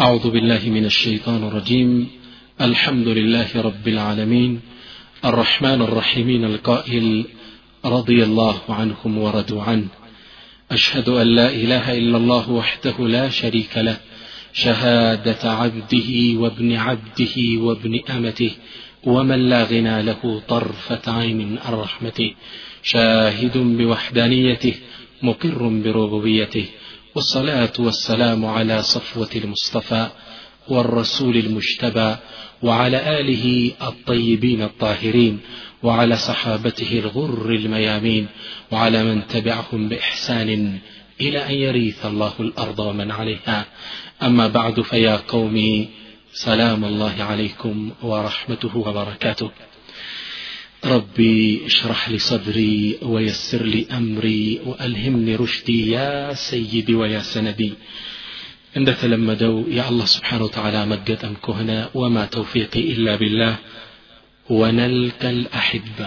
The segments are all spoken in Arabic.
أعوذ بالله من الشيطان الرجيم. الحمد لله رب العالمين. الرحمن الرحيم القائل رضي الله عنهم ورضوا عنه. أشهد أن لا إله إلا الله وحده لا شريك له. شهادة عبده وابن عبده وابن أمته. ومن لا غنى له طرفة عين رحمته. شاهد بوحدانيته. مقر بربوبيته. والصلاة والسلام على صفوة المصطفى والرسول المجتبى وعلى آله الطيبين الطاهرين وعلى صحابته الغر الميامين وعلى من تبعهم بإحسان إلى أن يريث الله الأرض ومن عليها. أما بعد فيا قومي سلام الله عليكم ورحمته وبركاته. ربي اشرح لي صدري ويسر لي أمري وألهمني رشدي يا سيدي ويا سندي እንደተለመደው የአላህ ስብሓን ወተዓላ መገጠም ከሆነ ወማ ተውፊቂ ኢላ ቢላህ ወነልቀል አሕባ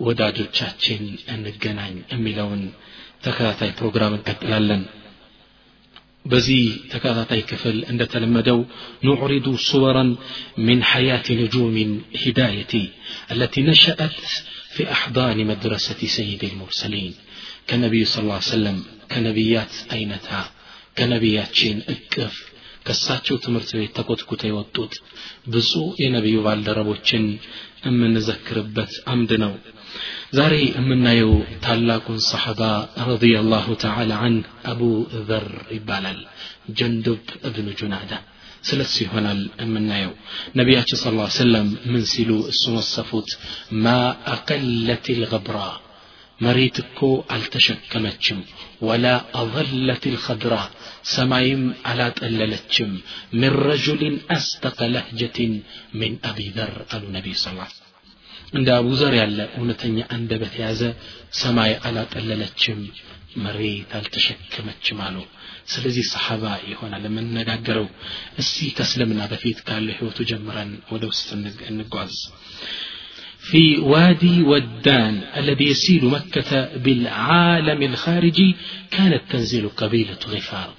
ወዳጆቻችን እንገናኝ የሚለውን ተከታታይ ፕሮግራም እንቀጥላለን በዚህ ተከታታይ ክፍል እንደተለመደው ኑዕሪዱ ሱወራን من حياة نجوم هدايتي التي نشأت في أحضان مدرسة سيد المرسلين كنبي صلى الله عليه وسلم كنبيات أينتها ከነቢያችን እቅፍ ከሳቸው ትምህርት ቤት ተኮትኩተው የወጡት ብዙ የነቢዩ ባልደረቦችን የምንዘክርበት አምድ ነው ዛሬ የምናየው ታላቁን ሰሐባ ረዲየላሁ ተዓላ አን አቡ ዘር ይባላል ጀንዱብ እብኑ ጁናዳ ስለሱ ይሆናል የምናየው ነቢያችን ስ ሰለም ምን ሲሉ እሱን ወሰፉት ማ አቀለት ልገብራ መሬት እኮ አልተሸከመችም ወላ አظለት الخضرة ሰማይም አላጠለለችም من رجل أصدق لهجة من أبي ذر አሉ ነቢ ስ እንደ አቡ ዘር ያለ እውነተኛ አንደበት የያዘ ሰማይ አላጠለለችም መሬት አልተሸከመችም አሉ ስለዚህ ሰሓባ ይሆናል የምንነጋገረው እስቲ ከእስልምና በፊት ካለው ህይወቱ ጀምረን ወደ ውስጥ እንጓዝ في وادي ودان الذي يسيل مكة بالعالم الخارجي كانت تنزل قبيلة غفار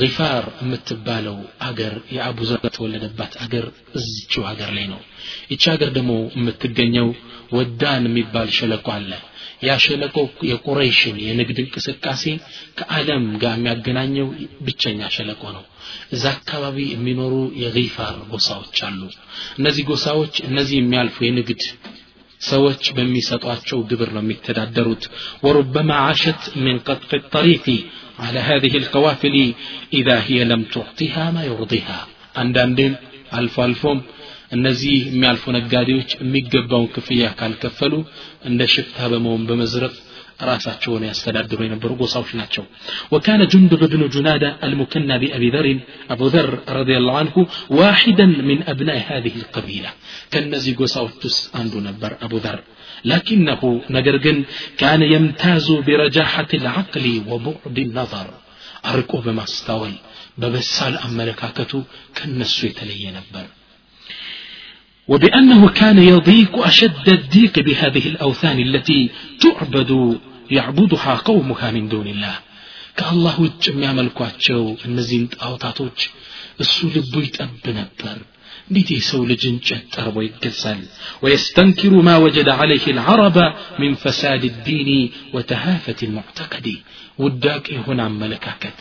غفار የምትባለው አገር የአቡ ዘር የተወለደባት አገር እዚችው ሀገር ላይ ነው ይቺ ሀገር ደግሞ የምትገኘው ወዳን የሚባል ሸለቆ አለ ያ ሸለቆ የቁረይሽን የንግድ እንቅስቃሴ ከዓለም ጋር የሚያገናኘው ብቸኛ ሸለቆ ነው እዛ አካባቢ የሚኖሩ የጊፋር ጎሳዎች አሉ እነዚህ ጎሳዎች እነዚህ የሚያልፉ የንግድ ሰዎች በሚሰጧቸው ግብር ነው የሚተዳደሩት ወሩበማ ዓሸት ምን ቀጥፍ ጠሪቂ على هذه القوافل إذا هي لم تعطيها ما يرضيها አንዳንዴም አልፎ አልፎም እነዚህ የሚያልፉ ነጋዴዎች የሚገባውን ክፍያ ካልከፈሉ እንደ ሽፍታ በመሆን በመዝረፍ ራሳቸውን ያስተዳድሩ የነበሩ ጎሳዎች ናቸው ወካነ ጁንዱብ ብኑ ጁናዳ አልሙከና ቢአቢ ዘር አቡ ዘር ረዲ ላሁ አንሁ ዋሒደን ምን አብናይ هذه القبيلة ከእነዚህ ጎሳዎች ውስጥ አንዱ ነበር አቡ ዘር لكنه نجرجن كان يمتاز برجاحة العقل وبعد النظر أرقو بمستوي ببسال أملكاكته كالنسو يتلي نبر وبأنه كان يضيق أشد الضيق بهذه الأوثان التي تعبد يعبدها قومها من دون الله. كالله وجم ملكواتشو النزيل أوتاتوش السول بيت أب نبر بيت سول جنجت أربو ويستنكر ما وجد عليه العرب من فساد الدين وتهافة المعتقد وداك هنا ملكاكت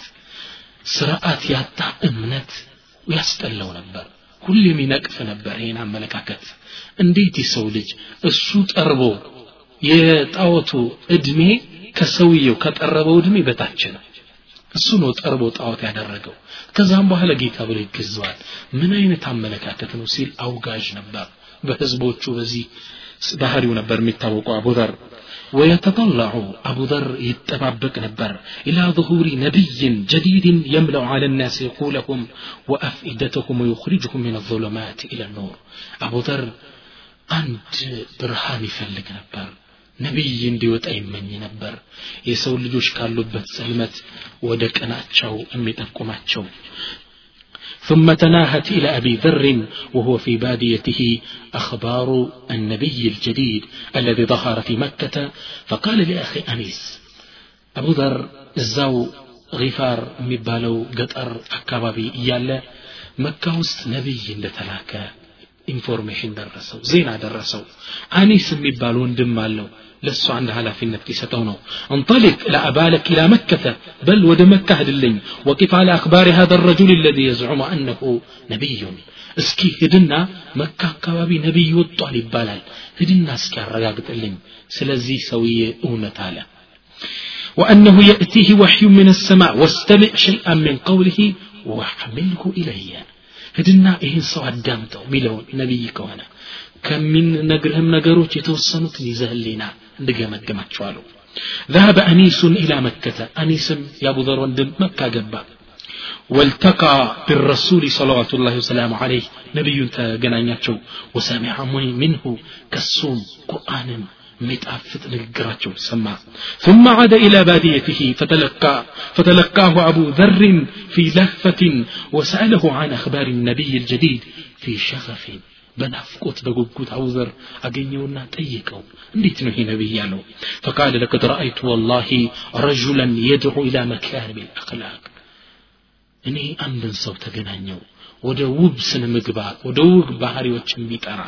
سراءات ياتا أمنت ويستلو نبر كل منك فنبرين عن ملكاكت انديتي سولج السوت أربو የጣዖቱ እድሜ ከሰውየው ከጠረበው እድሜ በታች ነው እሱ ነው ጠርቦ ጣዖት ያደረገው ከዛም በኋላ ጌታ ብሎ ይገዘዋል ምን አይነት አመለካከት ነው ሲል አውጋዥ ነበር በህዝቦቹ በዚህ ባህሪው ነበር የሚታወቀው አቡዘር ويتطلع أبو ذر يتبابك نبر إلى ظهور نبي جديد يملأ على الناس عقولهم وأفئدتهم ويخرجهم من الظلمات إلى النور أبو ذر أنت برهان يفلق نبر ነቢይ እንዲወጣ ይመኝ ነበር የሰው ልጆች ካሉበት ጽልመት ወደ ቀናቸው የሚጠቁማቸው ثم تناهت إلى أبي ذر وهو في باديته أخبار النبي الجديد الذي ظهر في مكة فقال لأخي أنيس أبو ذر الزاو ጊፋር የሚባለው ገጠር አካባቢ እያለ መካ ውስጥ ነቢይ እንደተላከ ኢንፎርሜሽን ደረሰው ዜና ደረሰው አኒስ የሚባል ወንድም አለው ለእሱ አንድ ኃላፊነት ሊሰጠው ነው እንጠሊቅ ለአባለክ ኢላ መከተ በል ወደ መካ ህድልኝ ወቂፍ አለ አክባሪ ሀ ረጁል ለዚ የዝዑሙ አነሁ ነቢዩን እስኪ ህድና መካ አካባቢ ነቢይ ወጧል ይባላል ህድና እስኪ አረጋግጥልኝ ስለዚህ ሰውዬ እውነት አለ وأنه يأتيه وحي من السماء واستمع شيئا من قوله واحمله إليّ ሂድና ይህን ሰው አዳምጠው ሚለውን ነቢይ ከሆነ ከሚነግርህም ነገሮች የተወሰኑትን ይዘህልኝና እንድገመግማቸዋለሁ ذهب أنيس إلى مكة أنيس يا أبو ذر وندم مكة جبا والتقى بالرسول صلوات الله وسلامه عليه نبي تجنانياتشو وسمع منه كالصوم قرآن متعفت نقراته سمع ثم عاد إلى باديته فتلقى فتلقاه أبو ذر في لهفة وسأله عن أخبار النبي الجديد في شغف በናፍቆት በጉጉት አውዘር አገኘውና ጠየቀው እንዴት ነው ይሄ ነቢይ ያለው ፈቃለ ለቀድ ረአይቱ ወላሂ ረጁለን የድዑ ኢላ መካሪም ልአክላቅ እኔ አንድን ሰው ተገናኘው ወደ ውብ ስነ ምግባር ወደ ውብ ባህሪዎች የሚጠራ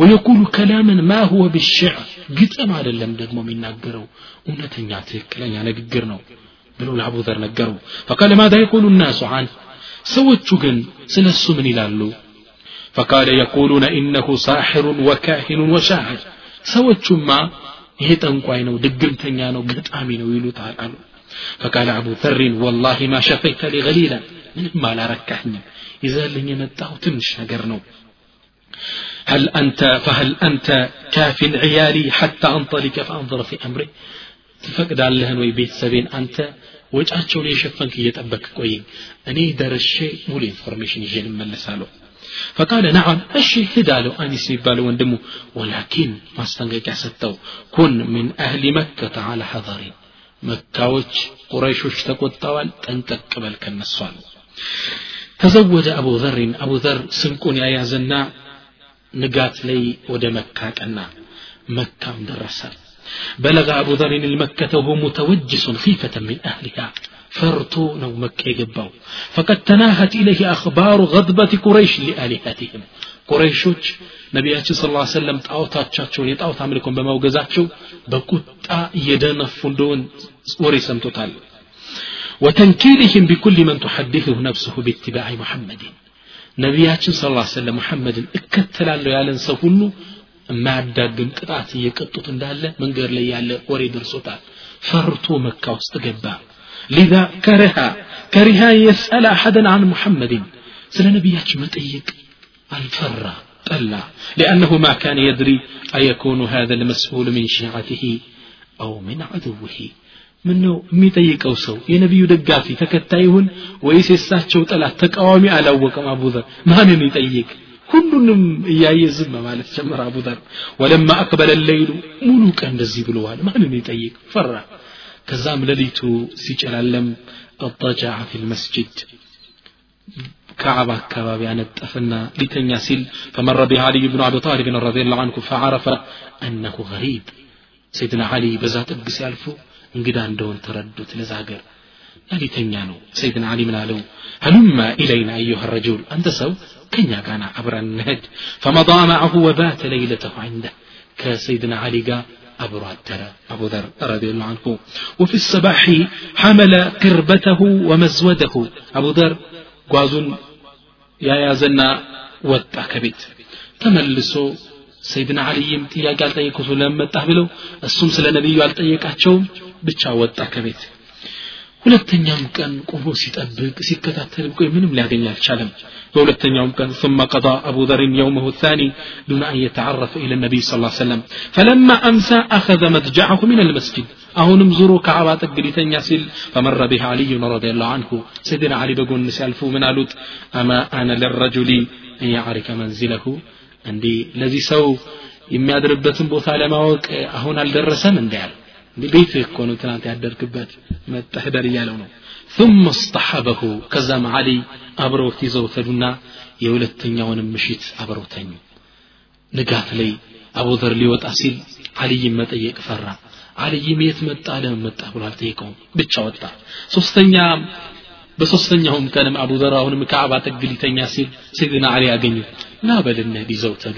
ويقول كلاما ما هو بالشعر ግጥም አይደለም ደግሞ የሚናገረው እውነተኛ ትክክለኛ ንግግር ነው ብሎ ለአቡ ዘር ነገሩ فقال ماذا يقول الناس عنه ሰዎቹ ግን ስለ እሱ ምን ይላሉ فقال يقولون إنه ساحر وكاهن وشاعر ሰዎቹማ ይሄ ጠንቋይ ነው ድግምተኛ ነው ገጣሚ ነው ይሉታል አሉ فقال أبو ذر والله ما شفيت لي غليلا ምንም አላረካኝም ይዘልኝ የመጣው ትንሽ ነገር ነው هل أنت فهل أنت كاف عيالي حتى أنطلق فأنظر في أمري تفقد اللهن ወይ ቤተሰቤን አንተ ወጫቸውን የሸፈንክ እየጠበቅ ቆይኝ እኔ ደርሼ ሙሉ ኢንፎርሜሽን ይዤ ልመለሳለሁ فقال نعم أشي هدالو أنيس يبالو وندمو ولكن ما استنقق ستو كن من أهل مكة على حذر مكاوش قريشوش تقوتوال تنتك بل كالنسوال تزوج أبو ذر أبو ذر سنكون يا يازنا نقات لي ود مكة كنا مكة مدرسة بلغ أبو ذر المكة وهو متوجس خيفة من أهلها ፈርቶ ነው መካ የገባው ፈቀድ ተናሀት ኢለህ አክባሩ ገድበት ቁረይሽ ሊአሊሀቲህም ቁረይሾች ነቢያችን ስ ሰለም ጣዖታቻቸውን የጣዖት አምልኮን በማውገዛቸው በቁጣ እየደነፉ እንደሆን ወሬ ሰምቶታል وتنكيلهم بكل من تحدثه نفسه باتباع محمد ነቢያችን ስ ሰለም ሙሐመድን እከተላለሁ ያለን ሰው ሁሉ የማያዳግም ቅጣት እየቀጡት እንዳለ መንገድ ላይ ያለ ወሬ ደርሶታል ፈርቶ መካ ውስጥ ገባ لذا كره كره يسأل أحدا عن محمد سلا نبيات متيك الفرة طلع لأنه ما كان يدري أيكون هذا المسؤول من شيعته أو من عدوه ምን ነው የሚጠይቀው ሰው የነቢዩ ደጋፊ ተከታይ ይሁን ወይስ የሳቸው ጠላት ተቃዋሚ አላወቀም አቡዘር ማንን ይጠይቅ ሁሉንም እያየ ዝም ማለት ጀመረ አቡዘር ወለማ አክበለ ለይሉ ሙሉ ቀን እንደዚህ ብለዋል ማንን ይጠይቅ ፈራ ከዛም ሌሊቱ ሲጨላለም اضطجع في المسجد كعبة كباب يعني اتفنا لتنيا سيل فمر به علي بن أبي طالب رضي الله عنه فعرف أنه غريب سيدنا علي بزات أبقس يالفو እንግዳ እንደሆን ተረዱት ለዛ ሀገር ሊተኛ ነው ሰይድና አሊ ምን አለው هلم إلينا أيها الرجل أنت سو كنيا كان عبر النهج فمضى معه وبات ليلته عنده كسيدنا علي قال أبو ترى أبو ذر رضي الله عنه وفي الصباح حمل قربته ومزوده أبو ذر ጓዙን ያያዘና ወጣ ከቤት ተመልሶ ሰይድና አልይም ጥያቄ አልጠየቁት ለመጣህ ብለው እሱም ስለ ነቢዩ አልጠየቃቸውም ብቻ ወጣ ከቤት ሁለተኛም ቀን ቆሞ ሲጠብቅ ሲከታተል ቆይ ምንም ሊያገኝ አልቻለም በሁለተኛውም ቀን ثم قضى أبو ذر يومه الثاني دون أن يتعرف إلى النبي صلى الله عليه وسلم فلما أمسى أخذ مضجعه من المسجد أهونم زورو كعبا تقليتن يسل فمر به علي رضي الله عنه سيدنا علي بقول نسألفو من ألوت أما أنا للرجل أن يعرف منزله عندي الذي سو የሚያድርበትን ቦታ ለማወቅ አሁን አልደረሰም እንዲያል ቤት እኮ ነው ትናንት ያደርክበት መጠህደር እያለው ነው ثم اصطحبه ከዛም አሊ አብረውት ይዘው ተዱና የሁለተኛውንም ምሽት አብረው ተኙ ንጋት ላይ አቡዘር ሊወጣ ሲል አልይን መጠየቅ ፈራ አልይም የት መጣ ለምን መጣ ብሎ አልጠየቀውም ብቻ ወጣ ሶስተኛ በሶስተኛውም ቀንም አቡዘር አሁንም ከአባ ጥግ ሊተኛ ሲል ሰይድና አሊ አገኙ ና በልነ ቢዘውተዱ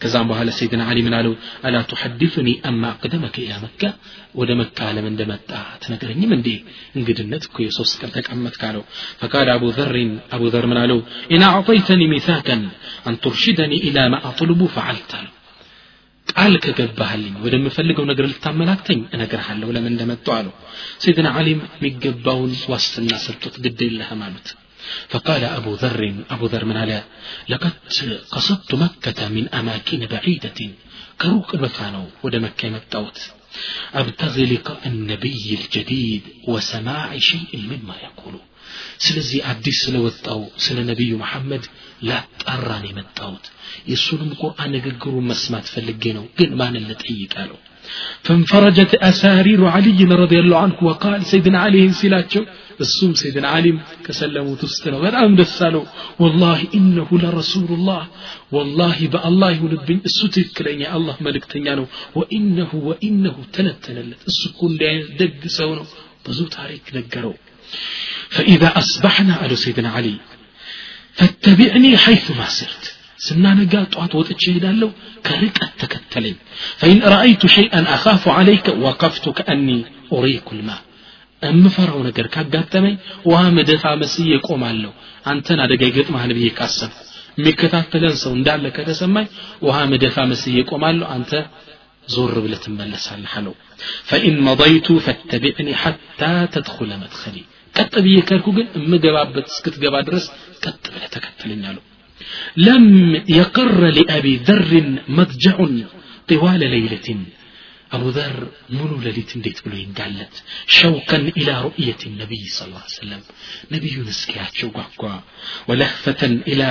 ከዛም በኋላ ሰይድና አሊ ምን አለው አላ ቱሐድثኒ አማ አቅደመከ ኢላ መካ ወደ መካ ለምን እንደመጣ ትነግረኝም እንዴ እንግድነት እኮ የሶስት ቀን ተቀመጥ ካለው ፈቃድ አቡ ዘርን አቡ ዘር ምን አለው ኢን አዕጠይተኒ ሚታከን አን ቱርሽደኒ ኢላ ማ አጥልቡ ፈዓልተ ነው ቃል ከገባህልኝ ወደምፈልገው ነገር ልታመላክተኝ እነግርሃለሁ ለምን እንደመጡ አለው ሰይድና አሊም የሚገባውን ዋስትና ሰጡት ግድ የለህም አሉት فقال أبو ذر أبو ذر من على لقد قصدت مكة من أماكن بعيدة كروك مكانو ود مكة متوت أبتغي لقاء النبي الجديد وسماع شيء مما يقول ስለዚህ አዲስ ስለወጣው ስለ ነቢዩ መሐመድ ላጣራን የመጣሁት። የእሱንም ቁርአን ንግግሩን መስማት ፈልጌ ነው። ግን ማንን ልጠይቅ አለው? فانفرجت أسارير علي رضي الله عنه وقال سيدنا علي انسلاته السوم سيدنا علي كسلموا تستنوا والآن دسالوا والله إنه لرسول الله والله بأ الله ولبن السوتك لأن الله ملك تنيانه وإنه وإنه تنتنلت السكون لأن دق سونه بزوت عليك نقروا فإذا أصبحنا قالوا سيدنا علي فاتبعني حيث ما سرت. سنانا قال طوات وتشي لو كرك التكتلي فإن رأيت شيئا أخاف عليك وقفت كأني أريك الماء. أم فرعون نقر كابتمي وهم دفع مسيح قوم الله أنتنا دقيقة ما هنبيه كاسم ميكتات تلنسى وندال لك تسمي وهم دفع مسيح قوم الله أنت زور بلتن بلس فإن مضيت فاتبعني حتى تدخل مدخلي. ቀጥ ብዬ ከልኩ ግን የምገባበት እስክትገባ ድረስ ቀጥ ብለ ተከተለኝ አለው ለም የቀረ ሊአቢ ዘርን መትጀዑን ጥዋለ ለይለትን አቡ ዘር ሙሉ ሌሊት እንዴት ብሎ ይጋለጥ ሸውቀን ኢላ ሩእየት ነቢይ ስ ላ ሰለም ነቢዩን እስኪያቸው ጓጓ ወለህፈተን ኢላ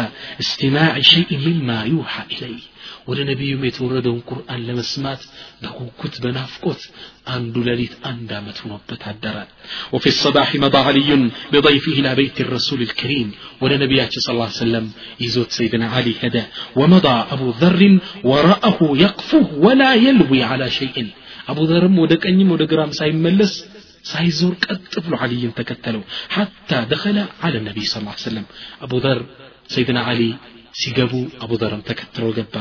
እስትማዕ ሸይء ምማ ዩሓ ኢለይህ ወደ ነቢዩም የተወረደውን ቁርአን ለመስማት በጉጉት በናፍቆት አንዱ ሌሊት አንድ ዓመት ሆኖበት አደረ وفي الصباح مضى علي بضيفه إلى بيت الرسول الكريم ولنبي صلى الله عليه وسلم يزود سيدنا علي هدى ومضى أبو ذر ورأه يقفه ولا يلوي على شيء أبو ذر ودكنيم ودقرام سايملس ሳይዞር ቀጥ ብሎ አልይን ተከተለው ሐታ ደኸለ አለ ነቢይ ስ ሰለም አቡ ዘር ሰይድና አሊ ሲገቡ አቡ ዘርም ተከትለው ገባ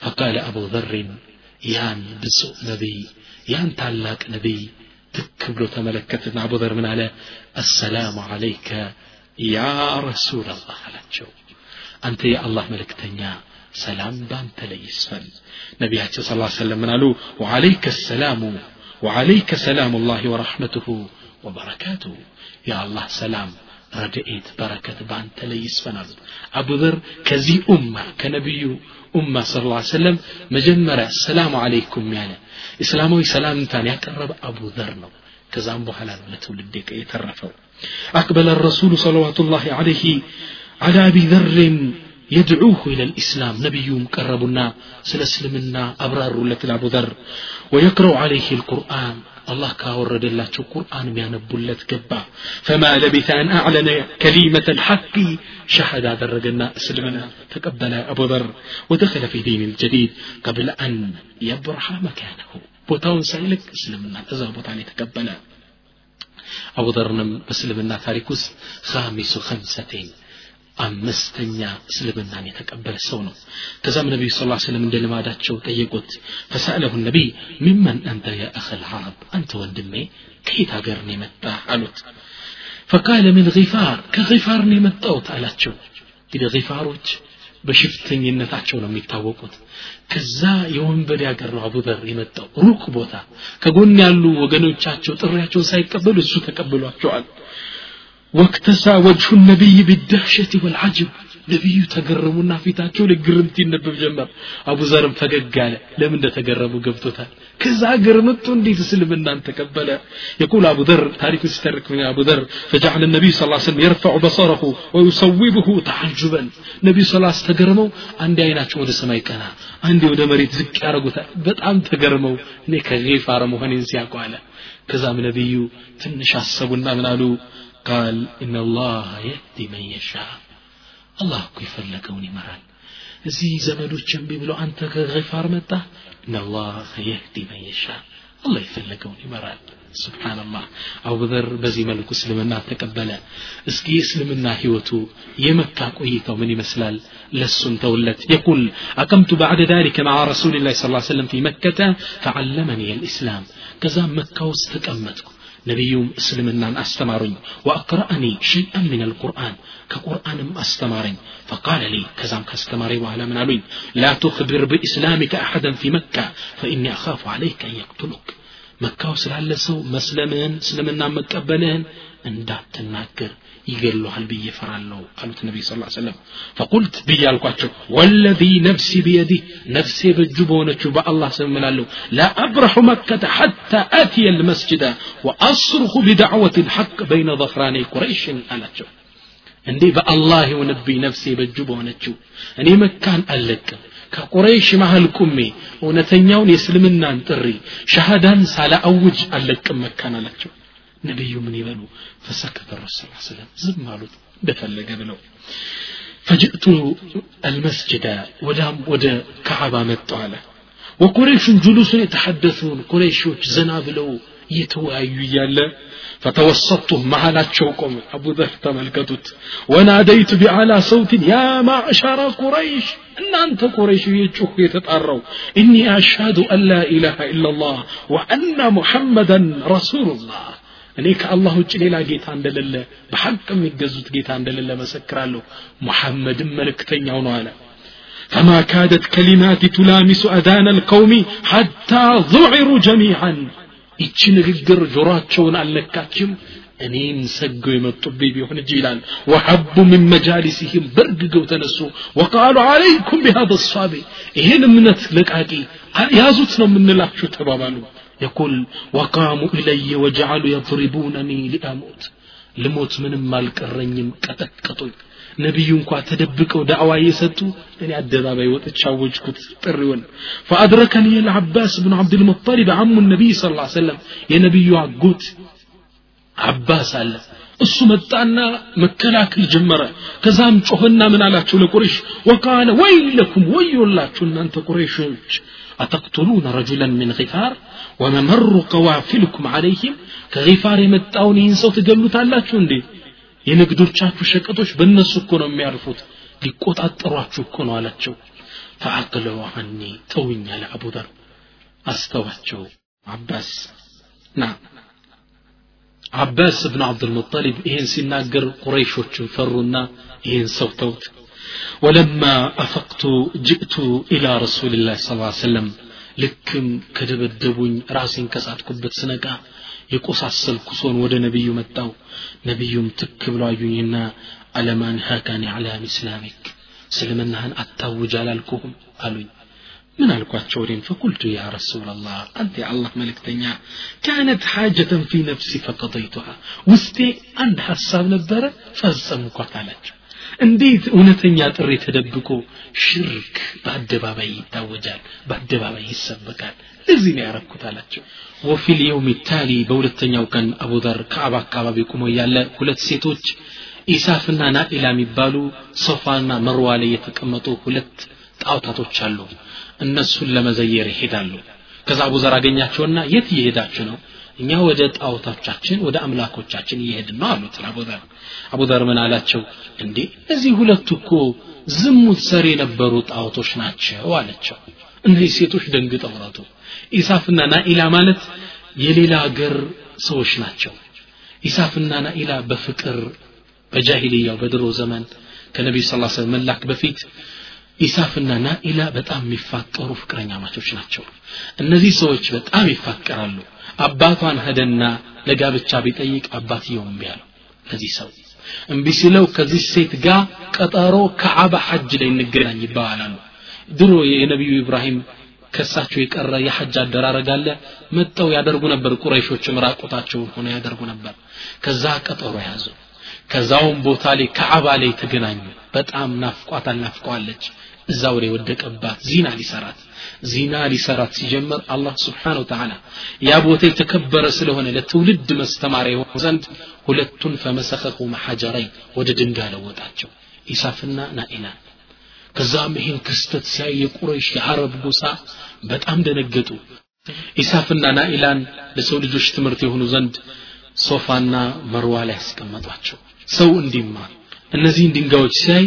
فقال أبو ذر يان بسوء نبي يان تعلق نبي تكبلو تملكتنا. أبو ذر من على السلام عليك يا رسول الله على أنت يا الله ملكتنيا سلام بانت ليسفل. نبياتي صلى الله عليه وسلم من قالوا وعليك السلام وعليك سلام الله ورحمته وبركاته. يا الله سلام. ረድኤት በረከት በአንተ ላይ ይስፈናል አቡ ዘር ከዚህ ኡማ ከነቢዩ ኡማ ስ ላ ሰለም መጀመሪያ ሰላሙ አለይኩም ያለ እስላማዊ ሰላምታን ያቀረበ አቡ ዘር ነው ከዛም በኋላ ነው ለትውልድ የተረፈው አቅበለ ረሱሉ ሰለዋቱ ላህ አለይህ على أبي ذر يدعوه إلى الإسلام نبيهم قربنا سل اسلمنا أبرار لك أبو ذر ويقرأ عليه القرآن الله كاورد الله القرآن بيانبولت قبا فما لبث أن أعلن كلمة الحق. شهد هذا الرجل أسلمنا. تقبل أبو ذر. ودخل في دين الجديد قبل أن يبرح مكانه. بوتاون سايلك أسلمنا. تزابط عليه تقبل. أبو ذر بسلمنا تاريكوس خامس خمستين አምስተኛ እስልምናን የተቀበለ ሰው ነው። ከዛም ነቢዩ ስ ስለም እንደ ልማዳቸው ጠየቁት። ፈሳለሁ ነቢይ ሚመን አንተ ያ አኸል አንተ ወንድሜ ከየት ሀገር የመጣ አሉት። ፈቃለ ምን ጊፋር ከጊፋር ነው አላቸው። እንግዲህ ጊፋሮች በሽፍተኝነታቸው ነው የሚታወቁት። ከዛ የወንበዴ ሀገር ነው አቡዘር የመጣው ሩቅ ቦታ። ከጎን ያሉ ወገኖቻቸው ጥሪያቸውን ሳይቀበሉ እሱ ተቀብሏቸዋል واكتسى وجه النبي بالدهشة والعجب ነቢዩ ተገረሙና ፊታቸው ላይ ግርምት ይነበብ ጀመር አቡ ዘርም ፈገግ አለ ለምን እንደተገረሙ ገብቶታል ከዛ ሀገር መጥቶ እንዴት እስልምናን ተቀበለ يقول أبو ذر تاريخ يسترك من أبو ذر فجعل النبي صلى الله عليه وسلم يرفع بصره ويصوبه تعجبا نبي صلى الله عليه وسلم ተገርመው አንድ አይናቸው ወደ ሰማይ ቀና አንዴ ወደ መሬት ዝቅ ያደርጉታል በጣም ተገርመው እኔ ከጌፋር መሆኔን ሲያውቁ አለ ከዛም ነቢዩ ትንሽ አሰቡና ምን አሉ قال إن الله يهدي من يشاء الله እኮ የፈለገውን ይመራል እዚህ ዘመዶች እምቢ ብለው አንተ ከገፋር መጣ إن الله يهدي من يشاء አላህ የፈለገውን ይመራል ስብሓንላህ አቡዘር በዚህ መልኩ እስልምና ተቀበለ እስኪ የእስልምና ህይወቱ የመካ ቆይታው ምን ይመስላል ለሱን ተውለት የቁል አቀምቱ ባዕደ ذلك مع رسول الله صلى الله عليه وسلم في مكة فعلمني الإسلام كذا مكة واستقمتك ነቢዩም እስልምናን አስተማሩኝ ወአቅረአኒ ሸይአን ምን አልቁርአን ከቁርአንም አስተማረኝ ፈቃለ ሊ ከዛም ካስተማሪ በኋላ ምን አሉኝ ላ ትኽብር ብኢስላሚከ አሐደን ፊ መካ ፈኢኒ አኻፉ ዓለይከ አን የቅትሉክ መካው ስላለ ሰው መስለምህን እስልምና መቀበልህን እንዳትናገር ይገሉሃል ብዬ ፈራለሁ አሉት ነቢ ስ ሰለም ፈቁልት ብዬ አልኳቸው ወለዚ ነፍሲ ብየዲህ ነፍሴ በእጁ በሆነችው በአላህ ስም እምላለሁ ለአብረሑ መከተ ሐታ አትየ ልመስጅዳ ወአስርሁ ቢዳዕወት ልሐቅ በይነ ዘኽራኔ ቁረይሽን አላቸው እንዴ በአላህ የሆነብኝ ነፍሴ በእጁ በሆነችው እኔ መካን አልለቅም ከቁረይሽ መሃል ቁሜ እውነተኛውን የእስልምናን ጥሪ ሻሃዳን ሳላአውጅ አልለቅም መካን አላቸው ነቢዩ ምን ይበሉ ፈሰከተ ረሱል ሰለም ዝም አሉት እንደፈለገ ብለው ፈጅእቱ አልመስጅደ ወዳም ወደ ከዓባ መጣው አለ ወቁረይሹን ጁሉሱን የተሐደሱን ቁረይሾች ዘና ብለው እየተወያዩ እያለ ፈተወሰቱ መሃላቸው ቆመ አቡ ዘር ተመልከቱት ወናደይቱ ቢዓላ ሰውትን ያ ማዕሸረ ቁረይሽ እናንተ ቁረይሽ የጩሁ የተጣራው እኒ አሽሃዱ አን ላ ኢላሃ ኢላ ላህ ወአና ሙሐመደን ረሱሉላህ እኔ ከአላህ ውጭ ሌላ ጌታ እንደሌለ በሐቅ የሚገዙት ጌታ እንደሌለ መሰክራለሁ። ሙሐመድም መልእክተኛው ነው አለ። فما كادت كلماتي تلامس أذان القوم حتى ذعروا جميعا إيش نغير جرات شون على كاتشم أنين سجوا من الطبيب يهون الجيلان وحبوا من مجالسهم برد جو تنسو وقالوا عليكم بهذا الصابي هنا من تلقاكي يا زوتنا من الله شو تبابانو የቁል ወቃሙ ኢለየ ወጀዓሉ የድሪቡነኒ ሊአሞት። ልሞት ምንም አልቀረኝም ቀጠቀጡኝ። ነቢዩ እንኳ ተደብቀው ዳዕዋ እየሰጡ እኔ አደባባይ ወጥቼ አወጅኩት ጥሪውን። ፈአድረከኒ ልዓባስ ብኑ ዓብድልሙጠሊብ አሙ ነቢይ ስ ሰለም የነቢዩ አጎት አባስ አለ። እሱ መጣና መከላከል ጀመረ። ከዛም ጮኸና ምን አላቸው ለቁሬሽ ወቃለ ወይለኩም ወዮላችሁ እናንተ ቁሬሾች أتقتلون رجلا من غفار وممر قوافلكم عليهم كغفار يمتاون ይህን ሰው ትገሉታላችሁ እንዴ የንግዶቻችሁ ሸቀጦች በእነሱ እኮ ነው የሚያርፉት ሊቆጣጠሯችሁ እኮ ነው አላቸው ፈአቅለው አኒ ተውኝ አለ አቡዘር አስተዋቸው አባስ ና አባስ እብን አብዱልሙጠሊብ ይህን ሲናገር ቁረይሾችን ፈሩና ይህን ሰው ተውት ولما أفقت جئت إلى رسول الله صلى الله عليه وسلم لكم كدب الدبون رأسين كسات كبت سنقا يقص السل كسون ود نبي متاو. نبي تكب لعيوننا على ما نهاكاني على إسلامك. سلمنا أن أتاو جلالكم قالوا من الكواتشورين فقلت يا رسول الله أنت الله ملك تنيا. كانت حاجة في نفسي فقضيتها. وستي عند حساب نبرة فالسمك وقالت እንዴት እውነተኛ ጥሪ ተደብቆ ሽርክ በአደባባይ ይታወጃል በአደባባይ ይሰበካል? ለዚህ ነው ያረኩት አላቸው። ወፊ ልየውም ታሊ በሁለተኛው ቀን አቡዘር ከአባ አካባቢ ቁሞ ያለ ሁለት ሴቶች ኢሳፍና ናኢላ የሚባሉ ሶፋና መርዋ ላይ የተቀመጡ ሁለት ጣውታቶች አሉ። እነሱን ለመዘየር ይሄዳሉ። ከዛ አቡዘር አገኛቸውና የት እየሄዳችሁ ነው እኛ ወደ ጣዖታቻችን ወደ አምላኮቻችን እየሄድን ነው አሉት አቡዘር አቡዘር ምን አላቸው? እንዴ እነዚህ ሁለቱ እኮ ዝሙት ሰሪ የነበሩ ጣዖቶች ናቸው አለቸው እነዚህ ሴቶች ደንግጠው ረቱ ኢሳፍና ናኢላ ማለት የሌላ ሀገር ሰዎች ናቸው። ኢሳፍና ናኢላ በፍቅር በጃሂልያው በድሮ ዘመን ከነቢዩ ስ ሰለም መላክ በፊት ኢሳፍና ናኢላ በጣም የሚፋቀሩ ፍቅረኛ ማቾች ናቸው። እነዚህ ሰዎች በጣም ይፋቀራሉ አባቷን ሄደና ለጋብቻ ቢጠይቅ አባትየው እምቢ አለው። ለዚህ ሰው እምቢ ሲለው ከዚህ ሴት ጋር ቀጠሮ ከዓባ ሐጅ ላይ እንገናኝ ይባባላሉ ድሮ የነቢዩ ኢብራሂም ከሳቸው የቀረ የሐጅ አደራረግ አለ። መጠው ያደርጉ ነበር። ቁረይሾችም ራቁታቸውን ሆነ ያደርጉ ነበር። ከዛ ቀጠሮ ያዙ ከዛውም ቦታ ላይ ከዓባ ላይ ተገናኙ። በጣም ናፍቋታል ናፍቀዋለች እዛው ላይ ወደቀባት። ዚና ሊሰራት ዚና ሊሰራት ሲጀምር አላህ ስብሓን ወተዓላ ያ ቦታ የተከበረ ስለሆነ ለትውልድ መስተማሪያ የሆኑ ዘንድ ሁለቱን ፈመሰኸሁ መሐጀረይን ወደ ድንጋይ ለወጣቸው። ኢሳፍና ናኢላን ከዛም ይህን ክስተት ሲያይ የቁረይሽ የአረብ ጎሳ በጣም ደነገጡ። ኢሳፍና ናኢላን ለሰው ልጆች ትምህርት የሆኑ ዘንድ ሶፋና መርዋ ላይ ያስቀመጧቸው ሰው እንዲማር። እነዚህን ድንጋዮች ሲያይ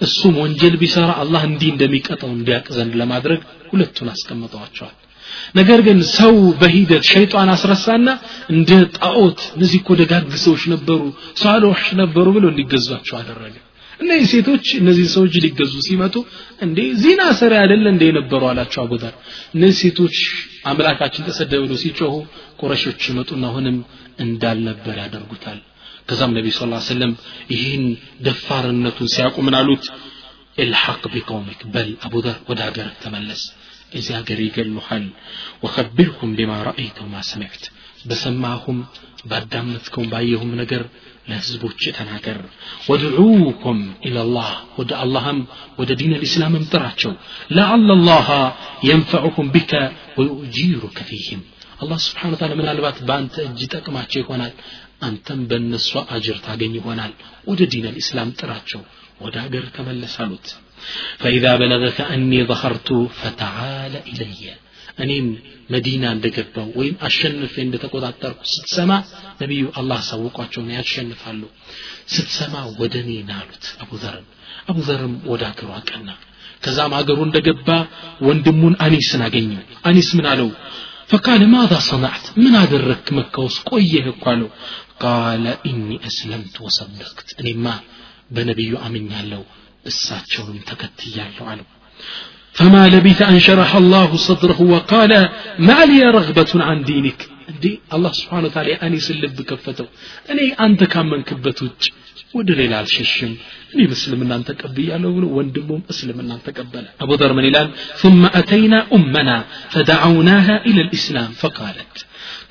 እሱም ወንጀል ቢሰራ አላህ እንዲህ እንደሚቀጠው እንዲያቅ ዘንድ ለማድረግ ሁለቱን አስቀምጠዋቸዋል። ነገር ግን ሰው በሂደት ሸይጣን አስረሳና እንደ ጣዖት እነዚህ እኮ ደጋግ ሰዎች ነበሩ ሳሎች ነበሩ ብሎ እንዲገዟቸው አደረገ። እነዚህ ሴቶች እነዚህ ሰዎች ሊገዙ ሲመጡ እንዴ ዚና ሰሪ አይደለ እንደ የነበሩ አላቸው አቡዘር እነዚህ ሴቶች አምላካችን ተሰደበ ብሎ ሲጮሁ ቁረሾች ይመጡና አሁንም እንዳልነበር ያደርጉታል ከዛም ነቢ ስ ሰለም ይህን ደፋርነቱን ሲያውቁ ምን አሉት الحق بقومك بل أبو ذر وداقر تملس إذا ሀገር ይገሉሃል وخبرهم بما رأيت وما سمعت በሰማሁም ባዳመጥከውም ባየሁም ነገር ለህዝቦች ተናገር ወድዑኩም ኢላላህ ወደ አላህም ወደ ዲን ልእስላምም ጥራቸው ለዓለ ላሃ የንፈዑኩም ቢከ ወዩጂሩከ ፊህም አላህ ስብሓን ታላ ምናልባት በአንተ እጅ ጠቅማቸው ይሆናል አንተም በእነሷ አጅር ታገኝ ይሆናል። ወደ ዲን አልእስላም ጥራቸው ወደ ሀገር ተመለስ አሉት። ፈኢዛ በለገከ አኒ ዘኸርቱ ፈተዓለ ኢለየ እኔም መዲና እንደገባው ወይም አሸንፌ እንደተቆጣጠርኩ ስትሰማ ነቢዩ አላህ ሳውቋቸውን ያሸንፋሉ። ስትሰማ ወደ እኔ ና አሉት አቡዘርን አቡዘርም ወደ አገሩ አቀና። ከዛም አገሩ እንደገባ ወንድሙን አኒስን አገኘው። አኒስ ምን አለው? فقال ماذا صنعت؟ من أدرك مكة وسقويه قالوا قال إني أسلمت وصدقت. أني ما بنبي أمن يالو الساتشون تكتيالو علو فما لبث أن شرح الله صدره وقال ما لي رغبة عن دينك؟ دي الله سبحانه وتعالى اني سلب كفته اني انت كم كبت وج ود ليل الششم اني بسلم ان انت قبي وندموم اسلم ان انت قبل ابو ذر من الان ثم أتينا أمنا فدعوناها إلى الإسلام فقالت።